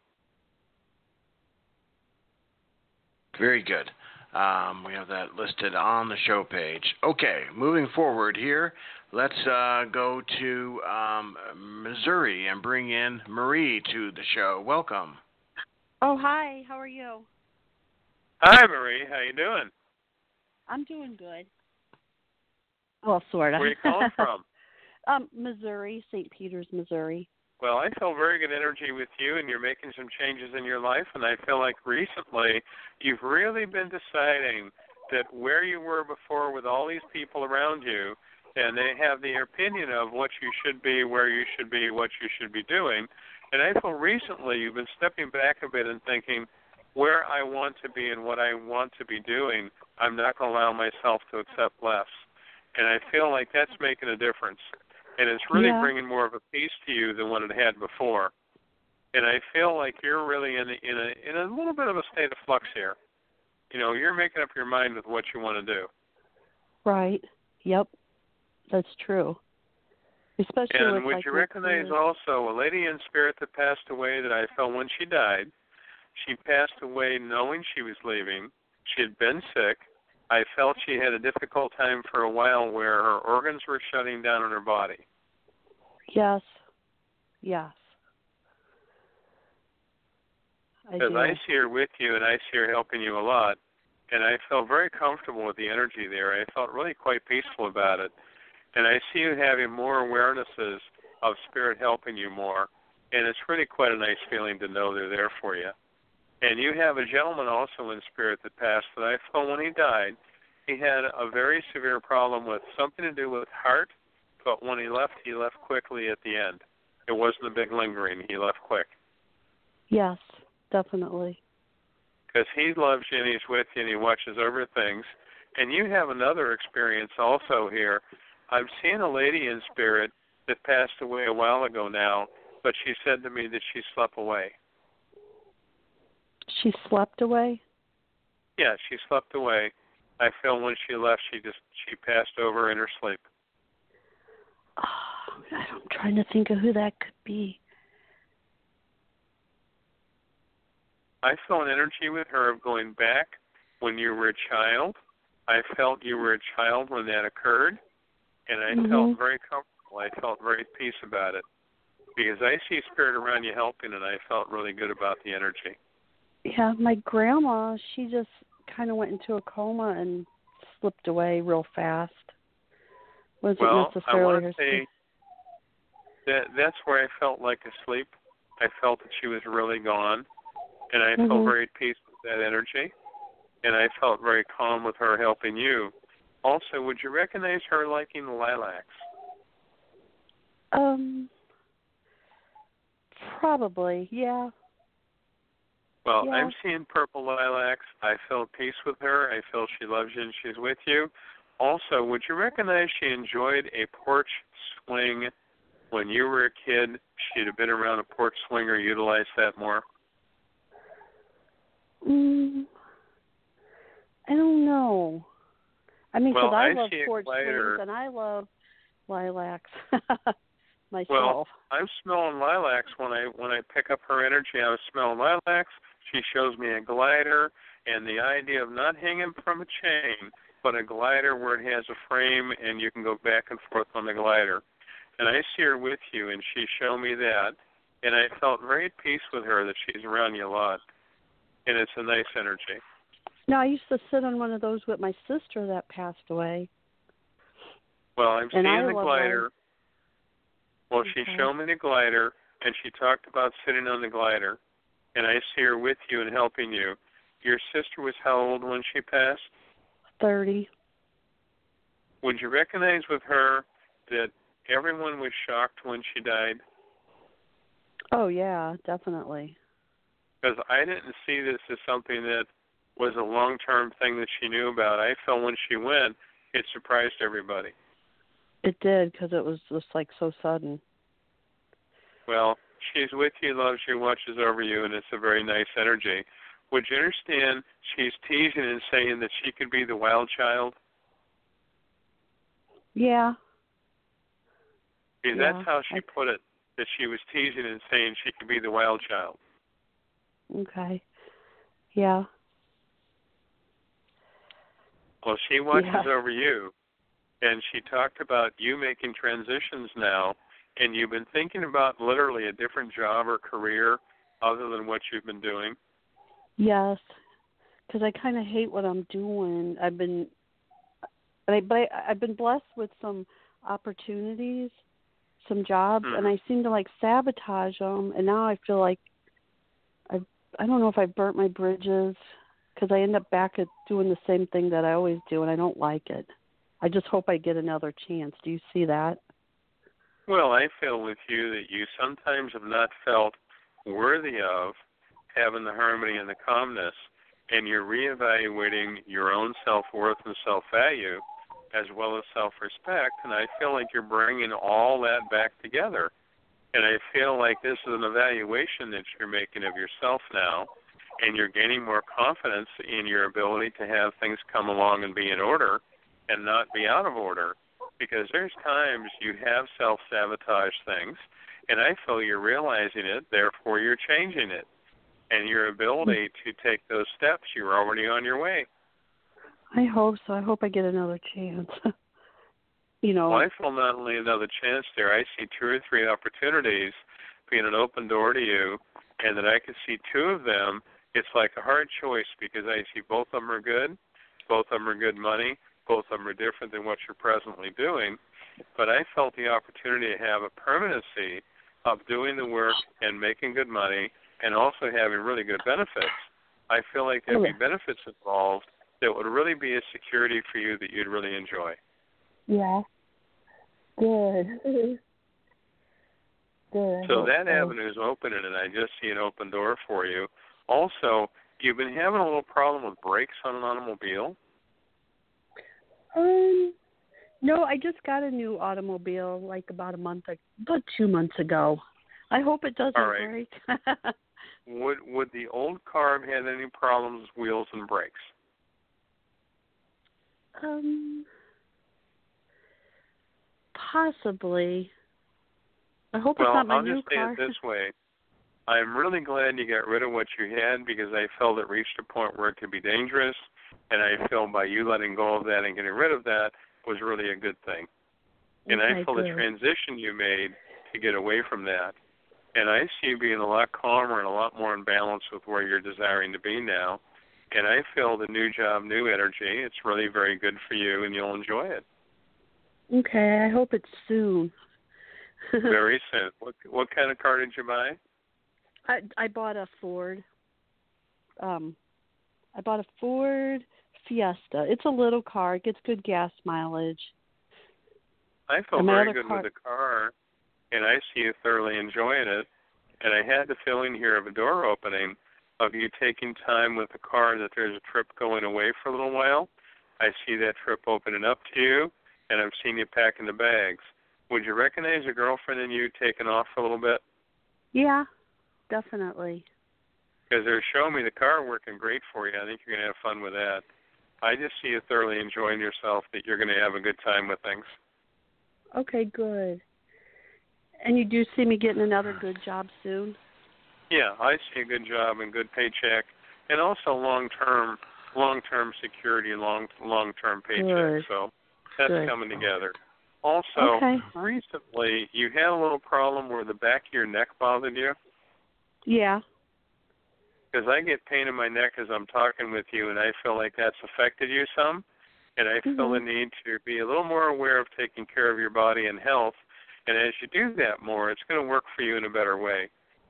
Very good. Um, we have that listed on the show page. Okay, moving forward here, let's uh, go to um, Missouri and bring in Marie to the show. Welcome. Oh, hi. How are you? Hi, Marie. How you doing? I'm doing good. Well, sort of. Where you calling from? um, Missouri, St. Peters, Missouri. Well, I feel very good energy with you, and you're making some changes in your life. And I feel like recently you've really been deciding that where you were before with all these people around you, and they have the opinion of what you should be, where you should be, what you should be doing. And I feel recently you've been stepping back a bit and thinking, where I want to be and what I want to be doing, I'm not going to allow myself to accept less. And I feel like that's making a difference. And it's really Yeah. bringing more of a peace to you than what it had before. And I feel like you're really in a, in a in a little bit of a state of flux here. You know, you're making up your mind with what you want to do. Right. Yep. That's true. Especially And with would like you recognize career. also a lady in spirit that passed away that I felt when she died? She passed away knowing she was leaving. She had been sick. I felt she had a difficult time for a while where her organs were shutting down in her body. Yes. Yes. I Because do. I see her with you and I see her helping you a lot. And I felt very comfortable with the energy there. I felt really quite peaceful about it. And I see you having more awarenesses of spirit helping you more. And it's really quite a nice feeling to know they're there for you. And you have a gentleman also in spirit that passed that I felt when he died, he had a very severe problem with something to do with heart, but when he left, he left quickly at the end. It wasn't a big lingering. He left quick. Yes, definitely. because he loves you and he's with you and he watches over things. And you have another experience also here. I've seen a lady in spirit that passed away a while ago now, but she said to me that she slept away. She slept away. Yeah, she slept away. I feel when she left, she just she passed over in her sleep. Oh, I'm trying to think of who that could be. I felt an energy with her of going back when you were a child. I felt you were a child when that occurred, and I Mhm. felt very comfortable. I felt very at peace about it. because I see spirit around you helping, and I felt really good about the energy. Yeah, my grandma, she just kind of went into a coma and slipped away real fast. Wasn't well, necessarily I her say that that's where I felt like asleep. I felt that she was really gone, and I felt Mhm. very at peace with that energy, and I felt very calm with her helping you. Also, would you recognize her liking lilacs? Um, probably, yeah. Well, Yeah. I'm seeing purple lilacs. I feel peace with her. I feel she loves you and she's with you. Also, would you recognize she enjoyed a porch swing when you were a kid? She'd have been around a porch swing or utilized that more. Mm, I don't know. I mean, 'cause Well, I, I love porch swings and I love lilacs myself. Well, I'm smelling lilacs when I when I pick up her energy. I was smelling lilacs. She shows me a glider, and the idea of not hanging from a chain, but a glider where it has a frame and you can go back and forth on the glider. And I see her with you, and she showed me that, and I felt very at peace with her that she's around you a lot, and it's a nice energy. No, I used to sit on one of those with my sister that passed away. Well, I'm And seeing the glider. Well, she showed me the glider, and she talked about sitting on the glider, and I see her with you and helping you. Your sister was how old when she passed? Thirty. Would you recognize with her that everyone was shocked when she died? Oh yeah, definitely. Because I didn't see this as something that was a long-term thing that she knew about. I felt when she went, it surprised everybody. It did because it was just like so sudden. Well, she's with you, loves you, watches over you, and it's a very nice energy. Would you understand she's teasing and saying that she could be the wild child? Yeah. Because Yeah, that's how she I- put it, that she was teasing and saying she could be the wild child. Okay. Yeah. Well, she watches Yeah. over you, and she talked about you making transitions now, and you've been thinking about literally a different job or career other than what you've been doing. Yes. Because I kind of hate what I'm doing. I've been, but I, but I, I've been blessed with some opportunities, some jobs, and Mhm. I seem to like sabotage them. And now I feel like I, I don't know if I burnt my bridges because I end up back at doing the same thing that I always do, and I don't like it. I just hope I get another chance. Do you see that? Well, I feel with you that you sometimes have not felt worthy of having the harmony and the calmness, and you're reevaluating your own self worth and self value as well as self respect. And I feel like you're bringing all that back together. And I feel like this is an evaluation that you're making of yourself now, and you're gaining more confidence in your ability to have things come along and be in order and not be out of order because there's times you have self sabotage things, and I feel you're realizing it, therefore you're changing it. And your ability mm. to take those steps, you're already on your way. I hope so. I hope I get another chance. you know. Well, I feel not only another chance there, I see two or three opportunities being an open door to you, and that I can see two of them. It's like a hard choice because I see both of them are good, both of them are good money, both of them are different than what you're presently doing. But I felt the opportunity to have a permanency of doing the work and making good money and also having really good benefits. I feel like there'd be benefits involved that would really be a security for you that you'd really enjoy. Yeah. Good. Good. So that avenue is open, and I just see an open door for you. Also, you've been having a little problem with brakes on an automobile. Um, no, I just got a new automobile like about a month, about two months ago. I hope it doesn't All right. break. Would would the old car have had any problems with wheels and brakes? um, possibly. I hope well, it's not my I'll new just say it this way. I'm really glad you got rid of what you had because I felt it reached a point where it could be dangerous, and I feel by you letting go of that and getting rid of that was really a good thing. And I feel the transition you made to get away from that. And I see you being a lot calmer and a lot more in balance with where you're desiring to be now. And I feel the new job, new energy. It's really very good for you, and you'll enjoy it. Okay, I hope it's soon. very soon. What what kind of car did you buy? I I bought a Ford. Um, I bought a Ford Fiesta. It's a little car. It gets good gas mileage. I feel very good car... with the car, and I see you thoroughly enjoying it. And I had the feeling here of a door opening, of you taking time with the car that there's a trip going away for a little while. I see that trip opening up to you, and I'm seeing you packing the bags. Would you recognize your girlfriend and you taking off for a little bit? Yeah, definitely. Because they're showing me the car working great for you. I think you're going to have fun with that. I just see you thoroughly enjoying yourself, that you're going to have a good time with things. Okay, good. And you do see me getting another good job soon? Yeah, I see a good job and good paycheck, and also long term, long term security long long term paycheck. Good. So that's good. coming together. Also, okay. recently you had a little problem where the back of your neck bothered you. Yeah. Because I get pain in my neck as I'm talking with you, and I feel like that's affected you some, and I feel mm-hmm. the need to be a little more aware of taking care of your body and health. And as you do that more, it's going to work for you in a better way.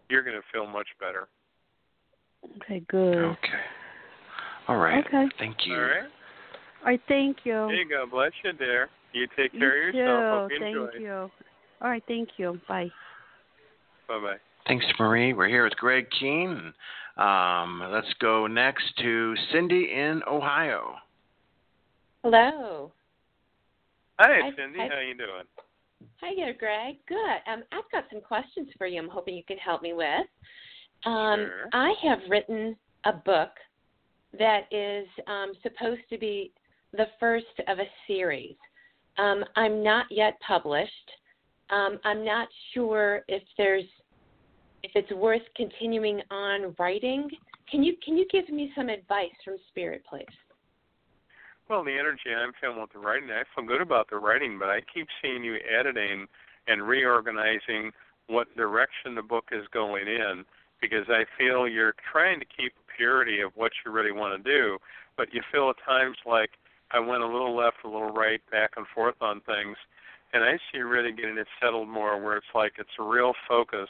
You're going to feel much better. Okay, good. Okay. All right. Okay. Thank you. All right. All right, thank you. There you go. Bless you, dear. You take You care of yourself. too. Hope you thank enjoy. you. All right, thank you. Bye. Bye bye. Thanks, Marie. We're here with Greg Kehn. Um, let's go next to Cindy in Ohio. Hello. Hi, Hi, Cindy. hi. How you doing? Hi there, Greg. Good. Um, I've got some questions for you. I'm hoping you can help me with. Um, Sure. I have written a book that is um, supposed to be the first of a series. Um, I'm not yet published. Um, I'm not sure if there's if it's worth continuing on writing. Can you can you give me some advice from Spirit, please? Well, the energy I'm feeling with the writing, I feel good about the writing, but I keep seeing you editing and reorganizing what direction the book is going in because I feel you're trying to keep purity of what you really want to do, but you feel at times like I went a little left, a little right, back and forth on things, and I see you really getting it settled more where it's like it's a real focus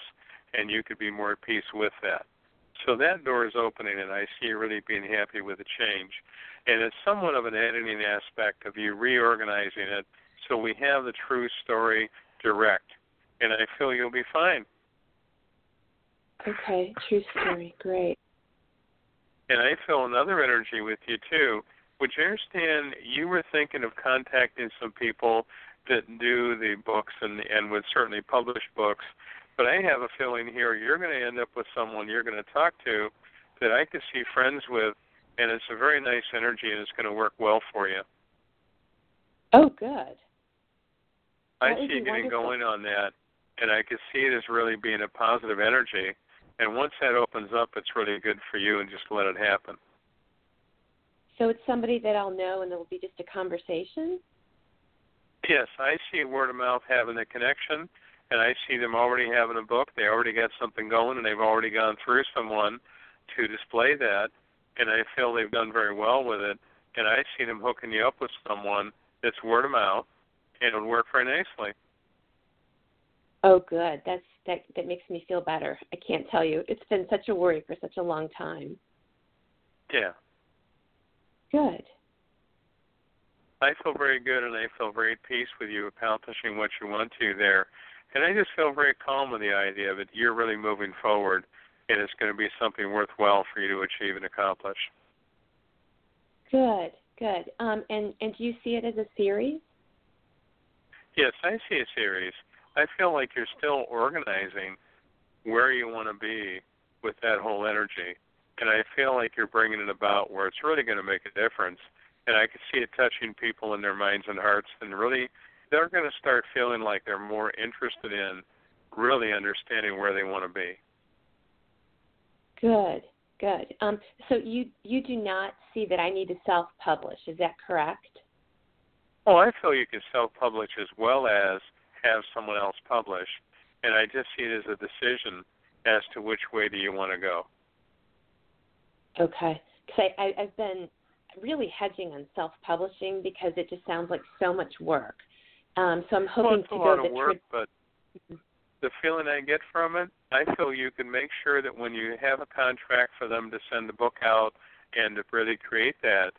and you could be more at peace with that. So that door is opening, and I see you really being happy with the change. And it's somewhat of an editing aspect of you reorganizing it so we have the true story direct. And I feel you'll be fine. Okay, true story. Great. And I feel another energy with you too. Would you understand you were thinking of contacting some people that do the books and and would certainly publish books, but I have a feeling here you're going to end up with someone you're going to talk to that I could see friends with, and it's a very nice energy and it's going to work well for you. Oh, good. I That see you getting wonderful. going on that, and I could see it as really being a positive energy. And once that opens up, it's really good for you, and just let it happen. So it's somebody that I'll know, and it will be just a conversation. Yes, I see word of mouth having a connection, and I see them already having a book. They already got something going, and they've already gone through someone to display that, and I feel they've done very well with it. And I see them hooking you up with someone that's word of mouth, and it'll work very nicely. Oh, good. That's that. That makes me feel better. I can't tell you. It's been such a worry for such a long time. Yeah. Good. I feel very good and I feel very at peace with you accomplishing what you want to there. And I just feel very calm with the idea that you're really moving forward and it's going to be something worthwhile for you to achieve and accomplish. Good. Good. Um, and and do you see it as a series? Yes, I see a series. I feel like you're still organizing where you want to be with that whole energy. And I feel like you're bringing it about where it's really going to make a difference. And I can see it touching people in their minds and hearts. And really, they're going to start feeling like they're more interested in really understanding where they want to be. Good. Good. Um, so you you do not see that I need to self-publish. Is that correct? Well, I feel you can self-publish as well as have someone else publish. and I just see it as a decision as to which way do you want to go. Okay, because I, I I've been really hedging on self-publishing because it just sounds like so much work. Um, so I'm hoping well, it's to a go lot the of work, but the feeling I get from it, I feel you can make sure that when you have a contract for them to send the book out and to really create that,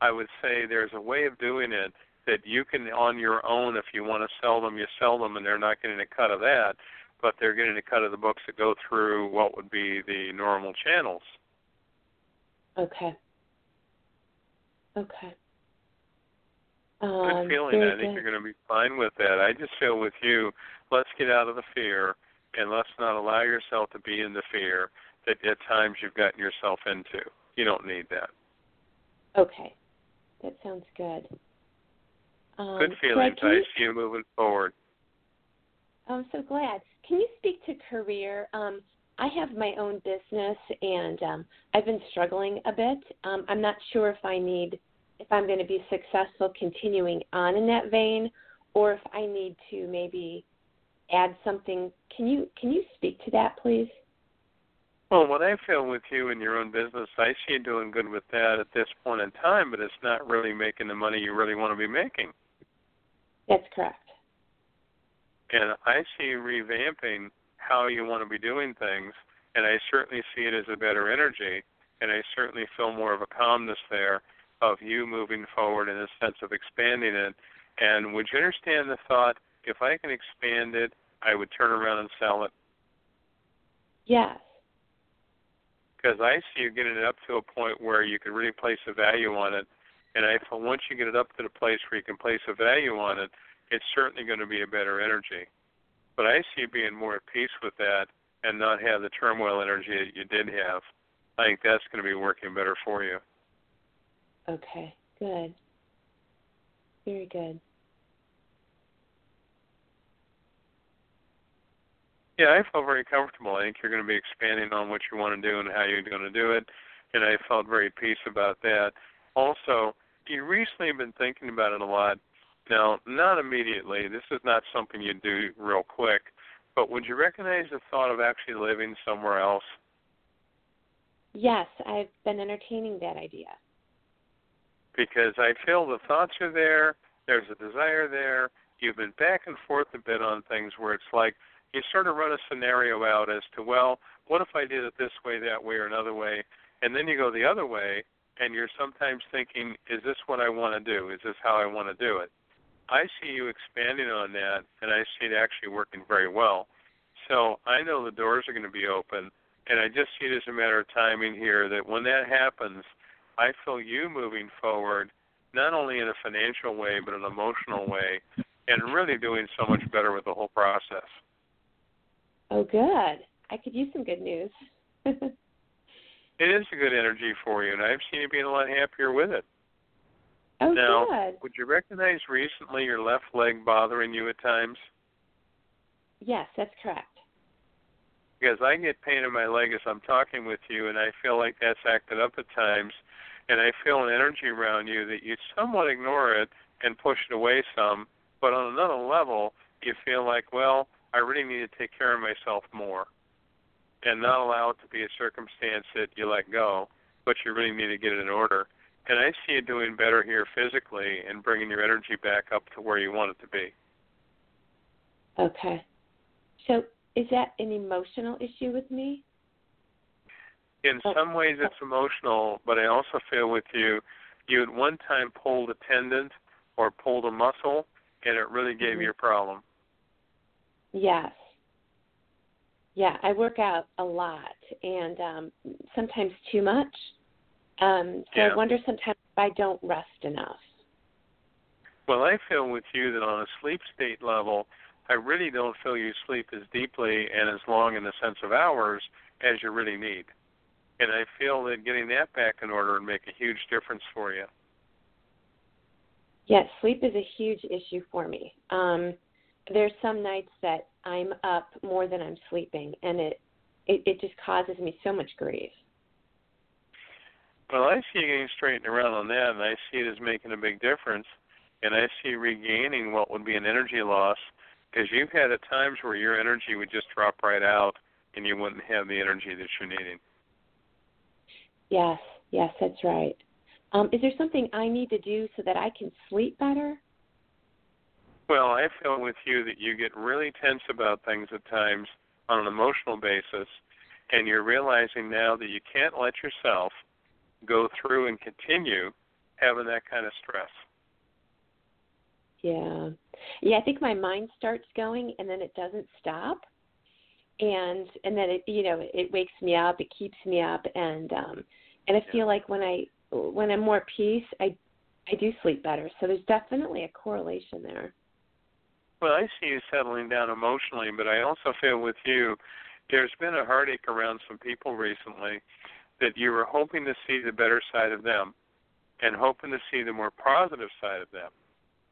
I would say there's a way of doing it that you can on your own if you want to sell them, you sell them and they're not getting a cut of that, but they're getting a cut of the books that go through what would be the normal channels. Okay. Okay. Good Um, feeling. I think good. you're going to be fine with that. I just feel with you, let's get out of the fear and let's not allow yourself to be in the fear that at times you've gotten yourself into. You don't need that. Okay. That sounds good. Um, Good Greg, feelings. can I you, see you moving forward. I'm so glad. Can you speak to career? Um, I have my own business and um, I've been struggling a bit. Um, I'm not sure if I need, if I'm going to be successful continuing on in that vein, or if I need to maybe add something. Can you can you speak to that, please? Well, what I feel with you in your own business, I see you doing good with that at this point in time, but it's not really making the money you really want to be making. That's correct. And I see you revamping how you want to be doing things, and I certainly see it as a better energy, and I certainly feel more of a calmness there of you moving forward in a sense of expanding it. And would you understand the thought, if I can expand it, I would turn around and sell it? Yes. Because I see you getting it up to a point where you can really place a value on it. And I once you get it up to the place where you can place a value on it, it's certainly going to be a better energy. But I see you being more at peace with that and not have the turmoil energy that you did have. I think that's going to be working better for you. Okay. Good. Very good. Yeah, I feel very comfortable. I think you're going to be expanding on what you want to do and how you're going to do it, and I felt very peace about that. Also, you recently have been thinking about it a lot. Now, not immediately. This is not something you do real quick, but would you recognize the thought of actually living somewhere else? Yes, I've been entertaining that idea. Because I feel the thoughts are there, there's a desire there. You've been back and forth a bit on things where it's like you sort of run a scenario out as to, well, what if I did it this way, that way, or another way? And then you go the other way, and you're sometimes thinking, is this what I want to do? Is this how I want to do it? I see you expanding on that, and I see it actually working very well. So I know the doors are going to be open, and I just see it as a matter of timing here that when that happens, I feel you moving forward, not only in a financial way, but an emotional way, and really doing so much better with the whole process. Oh, good. I could use some good news. It is a good energy for you, and I've seen you being a lot happier with it. oh, now, good. would you recognize recently your left leg bothering you at times? Yes, that's correct. Because I get pain in my leg as I'm talking with you, and I feel like that's acted up at times, and I feel an energy around you that you somewhat ignore it and push it away some, but on another level, you feel like, well, I really need to take care of myself more and not allow it to be a circumstance that you let go, but you really need to get it in order. And I see you doing better here physically and bringing your energy back up to where you want it to be. Okay. So, is that an emotional issue with me? In some ways, it's emotional, but I also feel with you, you at one time pulled a tendon or pulled a muscle, and it really gave Mhm. you a problem. Yes. Yeah, I work out a lot and um sometimes too much. Um so Yeah. I wonder sometimes if I don't rest enough. Well, I feel with you that on a sleep state level, I really don't feel you sleep as deeply and as long in the sense of hours as you really need. And I feel that getting that back in order would make a huge difference for you. Yes, sleep is a huge issue for me. Um there's some nights that I'm up more than I'm sleeping and it it, it just causes me so much grief. Well, I see you getting straightened around on that, and I see it as making a big difference. And I see regaining what would be an energy loss because you've had at times where your energy would just drop right out and you wouldn't have the energy that you're needing. Yes, yes, that's right. Um, is there something I need to do so that I can sleep better? Well, I feel with you that you get really tense about things at times on an emotional basis, and you're realizing now that you can't let yourself go through and continue having that kind of stress. Yeah. Yeah, I think my mind starts going and then it doesn't stop. And and then it you know, it wakes me up, it keeps me up and um and I feel like when I when I'm more peace, I I do sleep better. So there's definitely a correlation there. Well, I see you settling down emotionally, but I also feel with you there's been a heartache around some people recently that you were hoping to see the better side of them and hoping to see the more positive side of them.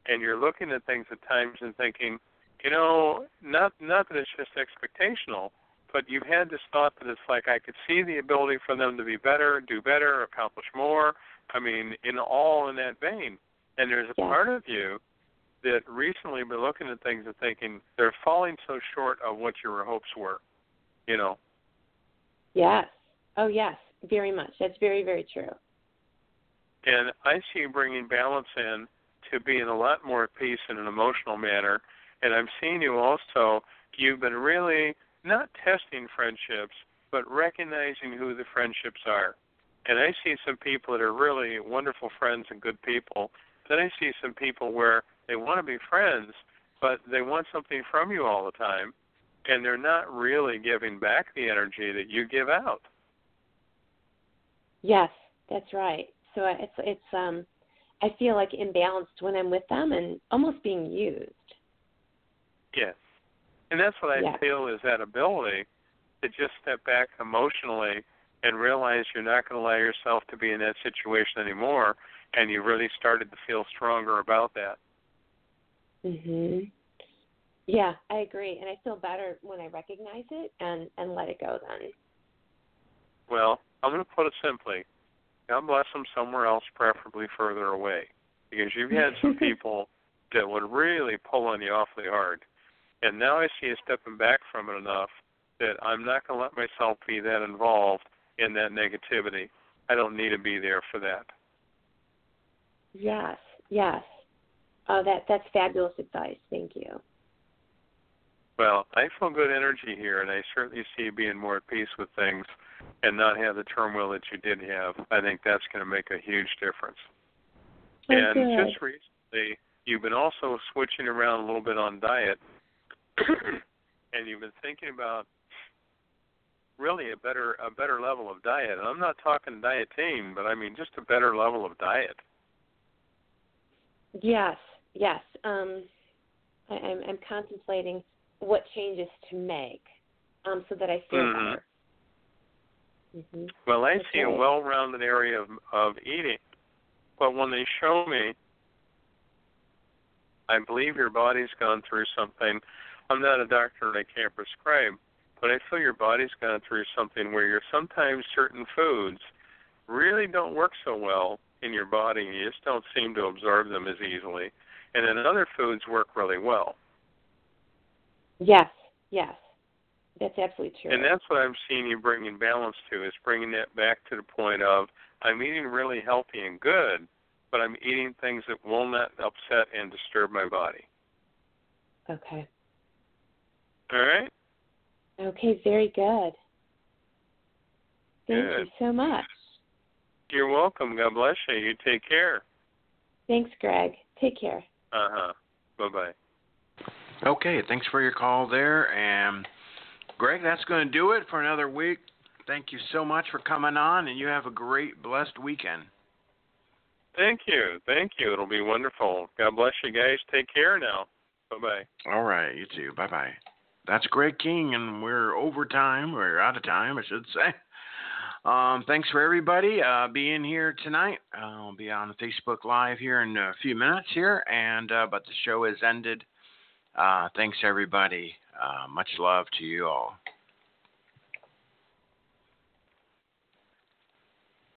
And you're looking at things at times and thinking, you know, not not that it's just expectational, but you've had this thought that it's like I could see the ability for them to be better, do better, accomplish more. I mean, in all in that vein. And there's a yeah. part of you that recently been looking at things and thinking they're falling so short of what your hopes were. You know. Yes. Oh yes, very much. That's very very true. And I see you bringing balance in to being a lot more at peace in an emotional manner. And I'm seeing you also, you've been really not testing friendships, but recognizing who the friendships are. And I see some people that are really wonderful friends and good people. Then I see some people where they want to be friends, but they want something from you all the time, and they're not really giving back the energy that you give out. Yes, that's right. So it's it's um I feel like imbalanced when I'm with them and almost being used. Yes. And that's what I yeah. feel is that ability to just step back emotionally and realize you're not going to allow yourself to be in that situation anymore and you really started to feel stronger about that. Mhm. Yeah, I agree and I feel better when I recognize it and and let it go then. Well, I'm going to put it simply. God bless them somewhere else, preferably further away, because you've had some people that would really pull on you awfully hard, and now I see you stepping back from it enough that I'm not going to let myself be that involved in that negativity. I don't need to be there for that. Yes, yes. Oh, that that's fabulous advice. Thank you. Well, I feel good energy here, and I certainly see you being more at peace with things and not have the turmoil that you did have. I think that's going to make a huge difference. Oh, and good. just recently, you've been also switching around a little bit on diet, and you've been thinking about really a better a better level of diet. And I'm not talking dieting, but I mean just a better level of diet. Yes, yes. Um, I, I'm, I'm contemplating what changes to make um, so that I feel Mhm. better. Mm-hmm. Well, I That's see a well-rounded area of of eating, but when they show me, I believe your body's gone through something. I'm not a doctor and I can't prescribe, but I feel your body's gone through something where you're sometimes certain foods really don't work so well in your body. and You just don't seem to absorb them as easily, and then other foods work really well. Yes, yes. That's absolutely true. And that's what I'm seeing you bringing balance to is bringing that back to the point of I'm eating really healthy and good, but I'm eating things that will not upset and disturb my body. okay. All right? Okay, very good. Thank Good. you so much. You're welcome. God bless you. You take care. Thanks, Greg. Take care. Uh huh. Bye bye. Okay, thanks for your call there. And Greg, that's going to do it for another week. Thank you so much for coming on, and you have a great, blessed weekend. Thank you. Thank you. It'll be wonderful. God bless you guys. Take care now. Bye bye. All right, you too. Bye bye. That's Greg Kehn, and we're over time. We're out of time, I should say. Um, thanks for everybody uh, being here tonight. Uh, I'll be on Facebook Live here in a few minutes here, and uh, but the show has ended. Uh, thanks everybody. Uh, much love to you all.